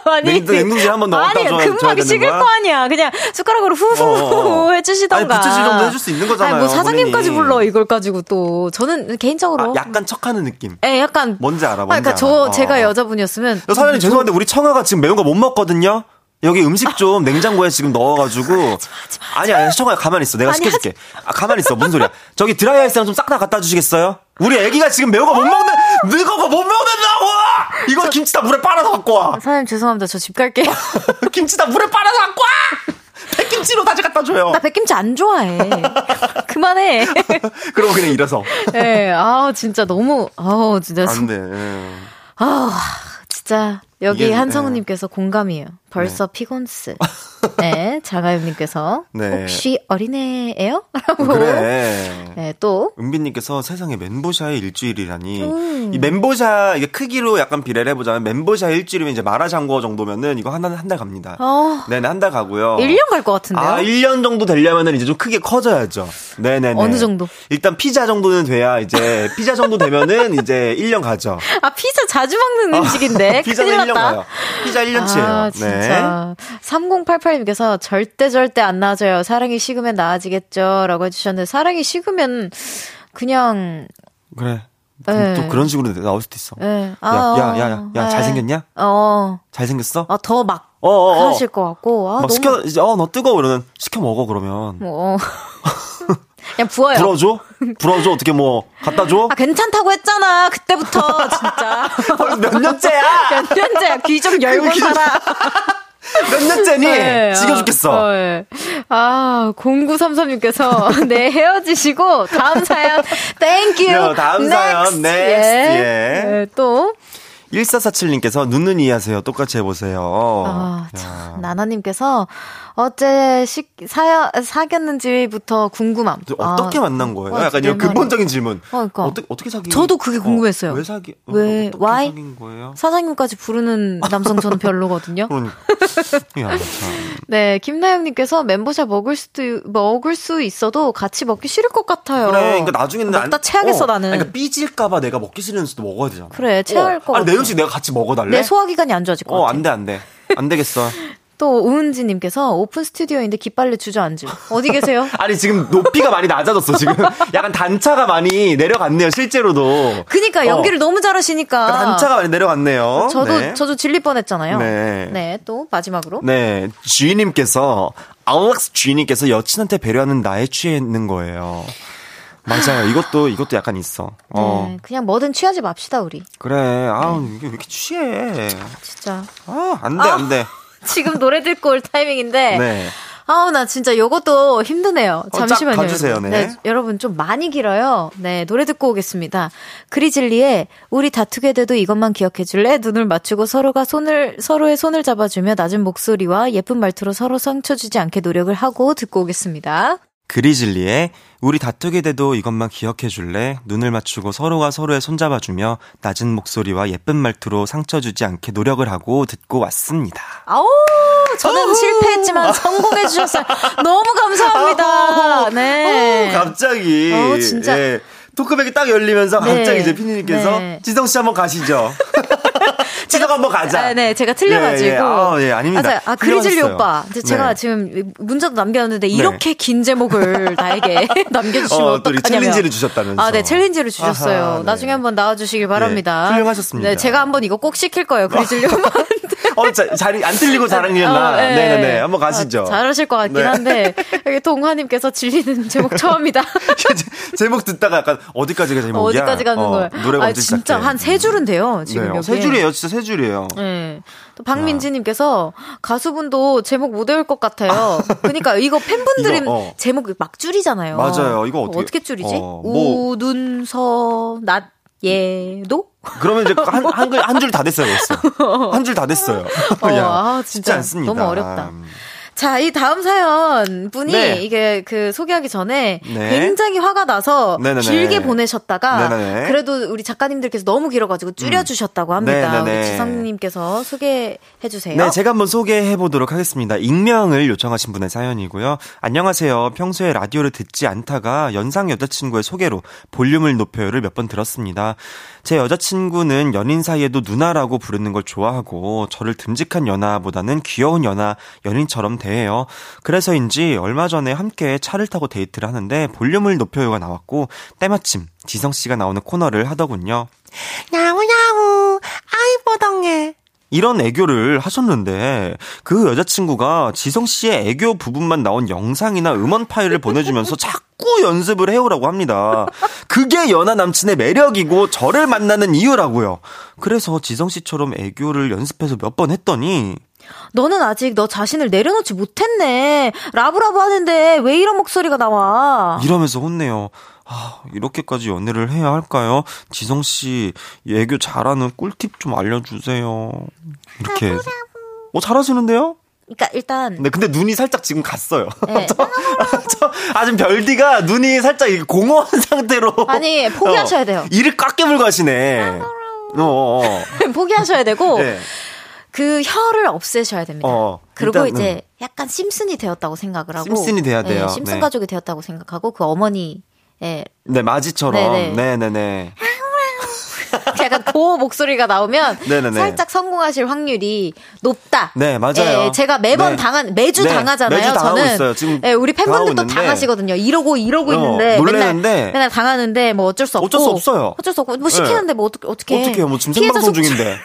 S3: 아니 냉동실 한번 넣었다 아니
S1: 금방 식을 거 아니야. 그냥 숟가락으로 후후 어, 어. 해주시던가.
S3: 아니 부채질 정도 해줄 수 있는 거잖아요. 아니,
S1: 뭐 사장님까지 본인이. 불러 이걸 가지고 또 저는 개인적으로
S3: 아, 약간 척하는 느낌.
S1: 예, 네, 약간
S3: 뭔지 알아. 뭔지
S1: 그러니까 저 제가 여자분이었으면
S3: 사장님 죄송한데 우리 청아가 지금 매운 거 못 먹거든요. 여기 음식 좀 냉장고에 지금 넣어가지고. 아니, 아니, 청아야, 가만히 있어. 내가 아니, 시켜줄게. 아, 가만히 있어. 무슨 소리야. 저기 드라이 아이스랑 좀 싹 다 갖다 주시겠어요? 우리 애기가 지금 매운 거 못 먹는, 늙어 거못 먹는다고! 이거 김치 다 물에 빨아서 갖고 와!
S1: 사장님 죄송합니다. 저 집 갈게요.
S3: 김치 다 물에 빨아서 갖고 와! 백김치로 다시 갖다 줘요.
S1: 나 백김치 안 좋아해. 그만해.
S3: 그럼 그냥 이래서.
S1: 예, 네, 아 진짜 너무, 아 진짜.
S3: 안 돼. 예.
S1: 아, 진짜. 여기 한성우님께서 네. 공감이에요. 벌써 네. 피곤스. 네, 장하윤님께서 네. 혹시 어린애예요? 라고.
S3: 그래.
S1: 네, 또
S3: 은빈님께서 세상에 멘보샤의 일주일이라니. 음. 이 멘보샤 이게 크기로 약간 비례를 해보자면 멘보샤 일주일이면 이제 마라샹궈 정도면은 이거 한한달 갑니다. 어. 네네 한 달 가고요.
S1: 1년 갈 것 같은데요?
S3: 아 1년 정도 되려면은 이제 좀 크게 커져야죠. 네네네.
S1: 어느 정도?
S3: 일단 피자 정도는 돼야 이제 피자 정도 되면은 이제 1년 가죠.
S1: 아 피자 자주 먹는 음식인데.
S3: 피자는 1년 가요. 피자 1년치예요. 아,
S1: 진 짜. 네. 3088님께서 절대 절대 안 나아져요. 사랑이 식으면 나아지겠죠. 라고 해주셨는데, 사랑이 식으면 그냥.
S3: 그래. 네. 또 그런 식으로 나올 수도 있어. 네. 아, 야, 야, 야, 야, 야, 네. 잘생겼냐? 어. 잘생겼어?
S1: 아, 더 막. 어, 어, 어. 하실 것 같고. 아,
S3: 막 너무... 시켜, 어, 너 뜨거워. 이러면 시켜 먹어, 그러면.
S1: 뭐. 그냥 부어요.
S3: 불어줘? 불어줘? 어떻게 뭐, 갖다 줘?
S1: 아, 괜찮다고 했잖아. 그때부터, 진짜.
S3: 몇 년째야?
S1: 몇 년째야. 귀 좀 열고 살아.
S3: 몇 년째니?
S1: 네,
S3: 지겨
S1: 아,
S3: 죽겠어.
S1: 어, 네. 아, 0933님께서, 네, 헤어지시고, 다음 사연, thank you.
S3: 네, 다음 사연, next, 예.
S1: 네, 또,
S3: 1447님께서 눈눈 이 하세요. 똑같이 해보세요.
S1: 아,
S3: 야.
S1: 참, 나나님께서, 어째 식, 사연, 사귀었는지부터 궁금함.
S3: 어떻게
S1: 아,
S3: 만난 거예요?
S1: 와,
S3: 약간
S1: 내
S3: 이런. 근본적인 질문.
S1: 그러니까.
S3: 어떻게, 어떻게 사귀
S1: 저도 그게 궁금했어요.
S3: 어, 왜 사귀, 어,
S1: 왜, why?
S3: 사귄 거예요?
S1: 사장님까지 부르는 남성 저는 별로거든요.
S3: 그러니까. 야, 참.
S1: 네, 김나영님께서 멤버샷 먹을 수도, 먹을 수 있어도 같이 먹기 싫을 것 같아요.
S3: 그래, 그러니까 나중에는
S1: 먹다 체하겠어,
S3: 어,
S1: 나는.
S3: 그러니까 삐질까봐 내가 먹기 싫은 수도 먹어야 되잖아.
S1: 그래, 체할
S3: 어.
S1: 것
S3: 아니, 내. 음식 내가 같이 먹어달래?
S1: 내 소화기관이 안 좋아질 것
S3: 어,
S1: 같아.
S3: 안 돼, 안 돼. 안 되겠어.
S1: 또 오은지님께서 오픈 스튜디오인데 깃발을 주저앉음. 어디 계세요?
S3: 아니, 지금 높이가 많이 낮아졌어, 지금. 약간 단차가 많이 내려갔네요, 실제로도.
S1: 그니까 연기를 너무 잘하시니까.
S3: 단차가 많이 내려갔네요.
S1: 저도
S3: 네.
S1: 저도 질릴 뻔했잖아요.
S3: 네.
S1: 네, 또 마지막으로.
S3: 네, G님께서, 아울락스 G님께서 여친한테 배려하는 나에 취해 있는 거예요. 맞아요. 이것도, 이것도 약간 있어. 어.
S1: 네, 그냥 뭐든 취하지 맙시다 우리.
S3: 그래. 아우, 이게 왜 이렇게 취해.
S1: 진짜.
S3: 아, 안 돼, 안 돼.
S1: 지금 노래 듣고 올 타이밍인데.
S3: 네.
S1: 아우 나 진짜 요것도 힘드네요.
S3: 어, 쫙
S1: 잠시만요.
S3: 가주세요,
S1: 여러분.
S3: 네.
S1: 여러분 좀 많이 길어요. 네 노래 듣고 오겠습니다. 그리즐리의 우리 다투게 돼도 이것만 기억해줄래? 눈을 맞추고 서로가 손을 서로의 손을 잡아주며 낮은 목소리와 예쁜 말투로 서로 상처 주지 않게 노력을 하고 듣고 오겠습니다.
S3: 그리즐리의 우리 다투게 돼도 이것만 기억해 줄래? 눈을 맞추고 서로가 서로의 손잡아 주며 낮은 목소리와 예쁜 말투로 상처 주지 않게 노력을 하고 듣고 왔습니다.
S1: 아우 저는 실패했지만 성공해 주셨어요. 너무 감사합니다. 네.
S3: 어, 갑자기.
S1: 어, 진짜.
S3: 예, talkback이 딱 열리면서
S1: 네.
S3: 갑자기 이제 피디님께서
S1: 네.
S3: 지성 씨 한번 가시죠. 지성 한번 가자.
S1: 아, 네, 제가 틀려가지고.
S3: 예, 예. 아, 예, 아닙니다.
S1: 아, 그리즐리
S3: 훌륭하셨어요.
S1: 오빠. 제가
S3: 네.
S1: 지금 문자도 남겼는데 이렇게 긴 제목을 나에게 남겨주시면
S3: 어,
S1: 어, 어떡하냐며
S3: challenge를 주셨다면서.
S1: 아, 네, challenge를 주셨어요.
S3: 아하, 네.
S1: 나중에 한번 나와주시길 바랍니다.
S3: 네, 훌륭하셨습니다.
S1: 네, 제가 한번 이거 꼭 시킬 거예요. 그리즐리 오빠한테.
S3: 어, 자, 자리 안 틀리고 자랑이었나?
S1: 어, 네.
S3: 네네네. 한번 가시죠.
S1: 아, 잘하실 것 같긴
S3: 네.
S1: 한데 여기 동화님께서 질리는 제목 처음이다.
S3: 제목 듣다가 약간 어디까지 가 제목이야?
S1: 어디까지 가는
S3: 어,
S1: 거예요?
S3: 노래가
S1: 아, 진짜? 한 세 줄은 돼요. 지금
S3: 네. 세 줄이에요. 진짜 세 줄이에요.
S1: 네. 또 박민지님께서 가수분도 제목 못 외울 것 같아요. 그러니까 이거 팬분들이
S3: 이거, 어.
S1: 제목 막 줄이잖아요.
S3: 맞아요. 이거 어떻게-
S1: 줄이지?
S3: 어, 뭐.
S1: 우, 눈, 서, 낮, 예도?
S3: 그러면 이제 한, 한, 한 줄 다 됐어요, 벌써. 한 줄 다 됐어요.
S1: 어,
S3: 야,
S1: 아,
S3: 쉽지
S1: 진짜
S3: 않습니다.
S1: 너무 어렵다. 자, 이 다음 사연 분이
S3: 네.
S1: 이게 그 소개하기 전에
S3: 네.
S1: 굉장히 화가 나서
S3: 네네네.
S1: 길게 보내셨다가
S3: 네네네.
S1: 그래도 우리 작가님들께서 너무 길어가지고 줄여주셨다고 합니다.
S3: 네네네.
S1: 우리 지성님께서 소개해 주세요.
S3: 네, 제가 한번 소개해 보도록 하겠습니다. 익명을 요청하신 분의 사연이고요. 안녕하세요. 평소에 라디오를 듣지 않다가 연상 여자친구의 소개로 볼륨을 높여요를 몇 번 들었습니다. 제 여자친구는 연인 사이에도 누나라고 부르는 걸 좋아하고 저를 듬직한 연하보다는 귀여운 연하, 연인처럼 대해요. 그래서인지 얼마 전에 함께 차를 타고 데이트를 하는데 볼륨을 높여요가 나왔고 때마침 지성 씨가 나오는 코너를 하더군요.
S5: 야우야우 아이 뽀덩해
S3: 이런 애교를 하셨는데 그 여자친구가 지성 씨의 애교 부분만 나온 영상이나 음원 파일을 보내주면서 자꾸 연습을 해오라고 합니다. 그게 연하 남친의 매력이고 저를 만나는 이유라고요. 그래서 지성 씨처럼 애교를 연습해서 몇 번 했더니
S1: 너는 아직 너 자신을 내려놓지 못했네. 라브라브 하는데 왜 이런 목소리가 나와?
S3: 이러면서 혼내요. 아, 이렇게까지 연애를 해야 할까요? 지성 씨 애교 잘하는 꿀팁 좀 알려주세요. 이렇게. 어, 잘하시는데요?
S1: 그러니까 일단
S3: 네, 근데 눈이 살짝 지금 갔어요.
S1: 네.
S3: 저, 저, 아, 지금 별디가 눈이 살짝 공허한 상태로.
S1: 아니, 포기하셔야 돼요.
S3: 어, 이를 꽉 깨물고 하시네. 어, 어, 어.
S1: 포기하셔야 되고
S3: 네.
S1: 그 혀를 없애셔야 됩니다.
S3: 어,
S1: 그리고
S3: 일단은.
S1: 이제 약간 심슨이 되었다고 생각을 하고
S3: 심슨이 돼야 돼요.
S1: 네, 심슨
S3: 네.
S1: 가족이 되었다고 생각하고 그 어머니 예,
S3: 네, 마지처럼.
S1: 네 네.
S3: 네네네.
S1: 약간 그 목소리가 나오면
S3: 네네네.
S1: 살짝 성공하실 확률이 높다.
S3: 네, 맞아요.
S1: 예, 제가 매번
S3: 네.
S1: 당한 매주
S3: 네,
S1: 당하잖아요.
S3: 매주
S1: 저는
S3: 있어요. 지금
S1: 예, 우리 팬분들도. 당하시거든요. 이러고 이러고
S3: 어,
S1: 있는데
S3: 놀래는데.
S1: 맨날 맨날 당하는데 뭐 어쩔 수 없고
S3: 어쩔 수 없어요.
S1: 어쩔 수 없고 뭐 시키는데 뭐 어떻게 어떻게
S3: 어떻게 해요? 뭐 지금 생방송 중인데.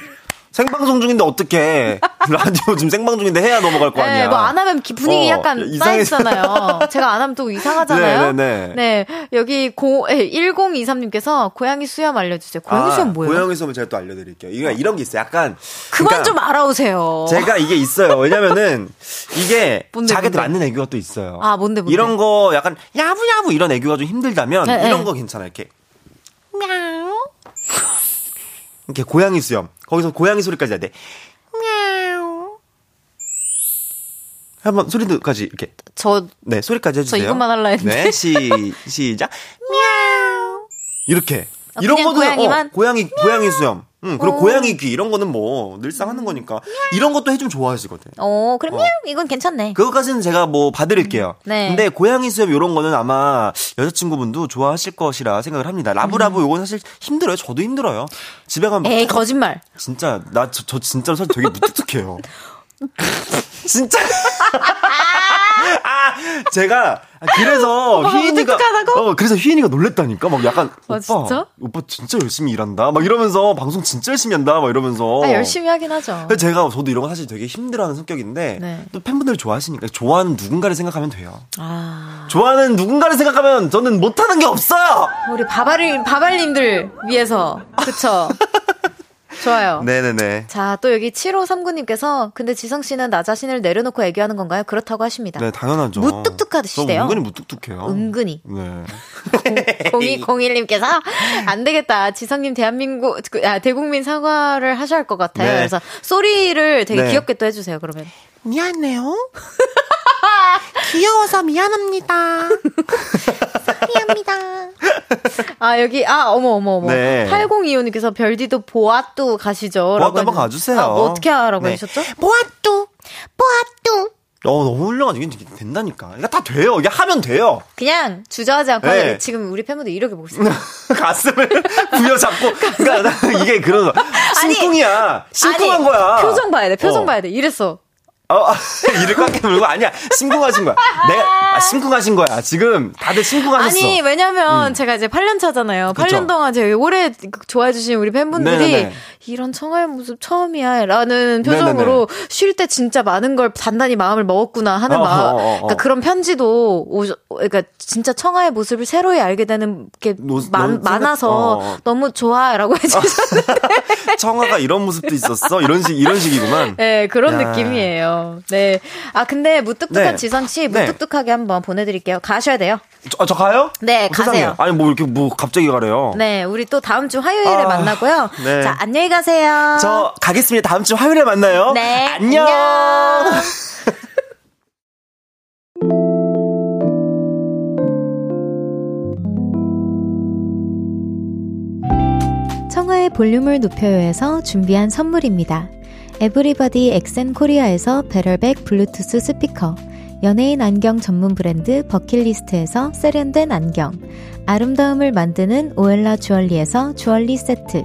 S3: 생방송 중인데 어떻게 라디오 지금 생방송 중인데 해야 넘어갈 거 아니야.
S1: 네, 뭐 안 하면 기- 분위기
S3: 어,
S1: 약간 쌓이잖아요. 제가 안 하면 또 이상하잖아요.
S3: 네 네네.
S1: 네, 여기 고, 1023님께서 고양이 수염 알려주세요. 고양이 수염 뭐예요?
S3: 아, 고양이 수염은 제가 또 알려드릴게요. 이게 이런 게 있어요. 약간
S1: 그만
S3: 그러니까
S1: 좀 알아오세요.
S3: 제가 이게 있어요. 왜냐면은 이게
S1: 뭔데,
S3: 자기한테
S1: 뭔데?
S3: 맞는 애교가 또 있어요.
S1: 아, 뭔데, 뭔데?
S3: 이런 거 약간 야부야부 이런 애교가 좀 힘들다면
S1: 네,
S3: 이런
S1: 네.
S3: 거 괜찮아요. 이렇게 이렇게 고양이 수염. 거기서 고양이 소리까지 해야 돼. 한번 소리도까지 이렇게
S1: 저,
S3: 네 소리까지 해주세요.
S1: 이것만 할라 했는데.
S3: 네 시, 시작. 이렇게
S1: 아,
S3: 이런
S1: 그냥
S3: 거는
S1: 고양이만?
S3: 어, 고양이 고양이 수염. 응, 그리고
S1: 어.
S3: 고양이 귀 이런 거는 뭐 늘상 하는 거니까 이런 것도 해주면 좋아하시거든.
S1: 어, 그럼 냥 이건 괜찮네.
S3: 그거까지는 제가 뭐 봐드릴게요.
S1: 네.
S3: 근데 고양이 수염 이런 거는 아마 여자친구분도 좋아하실 것이라 생각을 합니다. 라브라브 요건 사실 힘들어요. 저도 힘들어요. 집에 가면 막
S1: 에이, 거짓말.
S3: 진짜 나저 진짜로 사실 되게 무뚝뚝해요. 진짜. 아, 제가 그래서 휘인이가? 어 그래서 휘인이가 놀랬다니까 막 약간
S1: 아,
S3: 오빠
S1: 진짜?
S3: 오빠 진짜 열심히 일한다 막 이러면서 방송 진짜 열심히 한다 막 이러면서
S1: 아, 열심히 하긴 하죠.
S3: 근데 제가 저도 이런 거 사실 되게 힘들어하는 성격인데
S1: 네.
S3: 또 팬분들 좋아하시니까 좋아하는 누군가를 생각하면 돼요.
S1: 아,
S3: 좋아하는 누군가를 생각하면 저는 못하는 게 없어요.
S1: 우리 바발님, 바발님들 위해서. 그쵸? 좋아요.
S3: 네네네.
S1: 자, 또 여기 7539님께서, 근데 지성 씨는 나 자신을 내려놓고 애교하는 건가요? 그렇다고 하십니다.
S3: 네 당연하죠.
S1: 무뚝뚝하시대요.
S3: 저 은근히 무뚝뚝해요.
S1: 은근히.
S3: 네.
S1: 0201님께서 안 되겠다. 지성님 대한민국 그, 아, 대국민 사과를 하셔야 할 것 같아요.
S3: 네.
S1: 그래서 소리를 되게
S3: 네.
S1: 귀엽게 또 해주세요. 그러면
S5: 미안해요. 귀여워서 미안합니다. 미안합니다.
S1: 아 여기 아 어머 어머 어머
S3: 네.
S1: 8025님께서 별디도 보아뚜 가시죠.
S3: 보아뚜
S1: 라고
S3: 한번. 가주세요.
S1: 아, 뭐 어떻게 하라고
S3: 네.
S1: 하셨죠?
S5: 보아뚜, 보아뚜.
S3: 어 너무 훌륭하죠. 이게 된다니까. 이게 다 돼요. 이게 하면 돼요.
S1: 그냥 주저하지 않고
S3: 네.
S1: 지금 우리 팬분들 이렇게 보고 있어요.
S3: 가슴을 부여잡고. 그러니까 이게 그런
S1: 아니,
S3: 심쿵이야. 심쿵한
S1: 아니,
S3: 거야.
S1: 표정 봐야 돼. 표정
S3: 어.
S1: 봐야 돼. 이랬어.
S3: 어, 아, 이를 꽉 깨물고 아니야. 심쿵하신 거야. 내가 아, 심쿵하신 거야. 지금 다들 심쿵하셨어.
S1: 아니 왜냐면 제가 이제 8년 차잖아요.
S3: 그쵸.
S1: 8년 동안 제가 오래 좋아해 주신 우리 팬분들이
S3: 네네네.
S1: 이런 청하의 모습 처음이야라는 표정으로 쉴 때 진짜 많은 걸 단단히 마음을 먹었구나 하는
S3: 어,
S1: 마음. 그러니까 그런 편지도 오셔, 그러니까 진짜 청하의 모습을 새로이 알게 되는 게
S3: 노-
S1: 많,
S3: 노-
S1: 많아서
S3: 어, 어.
S1: 너무 좋아라고 해주셨는데
S3: 청아가 이런 모습도 있었어. 이런 식 이런 식이구만.
S1: 네, 그런
S3: 야.
S1: 느낌이에요. 네. 아, 근데 무뚝뚝한
S3: 네.
S1: 지성씨,
S3: 네.
S1: 무뚝뚝하게 한번 보내드릴게요. 가셔야 돼요.
S3: 저, 저 가요?
S1: 네,
S3: 어, 세상에.
S1: 가세요.
S3: 아니 뭐 이렇게 뭐 갑자기 가래요.
S1: 네, 우리 또 다음 주 화요일에
S3: 아,
S1: 만나고요.
S3: 네.
S1: 자, 안녕히 가세요.
S3: 저 가겠습니다. 다음 주 화요일에 만나요.
S1: 네,
S3: 안녕.
S1: 안녕. 청하의 볼륨을 높여요에서 준비한 선물입니다. 에브리바디 엑센 코리아에서 베럴백 블루투스 스피커, 연예인 안경 전문 브랜드 버킷리스트에서 세련된 안경, 아름다움을 만드는 오엘라 주얼리에서 주얼리 세트,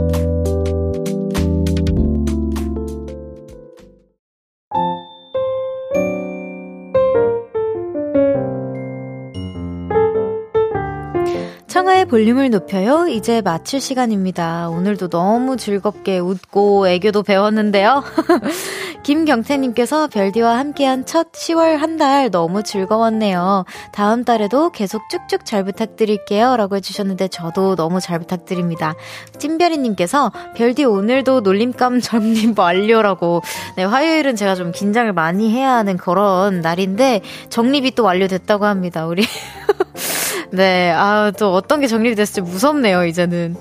S1: 볼륨을 높여요. 이제 마칠 시간입니다. 오늘도 너무 즐겁게 웃고 애교도 배웠는데요. 김경태님께서 별디와 함께한 첫 10월 한 달 너무 즐거웠네요. 다음 달에도 계속 쭉쭉 잘 부탁드릴게요. 라고 해주셨는데 저도 너무 잘 부탁드립니다. 찐별이님께서 별디 오늘도 놀림감 정립 완료라고. 네, 화요일은 제가 좀 긴장을 많이 해야 하는 그런 날인데 정립이 또 완료됐다고 합니다. 우리. 네, 아, 또 어떤 게 정립이 됐을지 무섭네요, 이제는.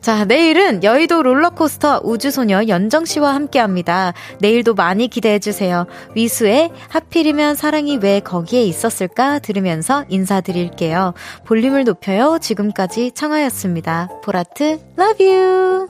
S1: 자, 내일은 여의도 롤러코스터 우주소녀 연정씨와 함께 합니다. 내일도 많이 기대해주세요. 위수의 하필이면 사랑이 왜 거기에 있었을까 들으면서 인사드릴게요. 볼륨을 높여요. 지금까지 청하였습니다. 보라트, love you!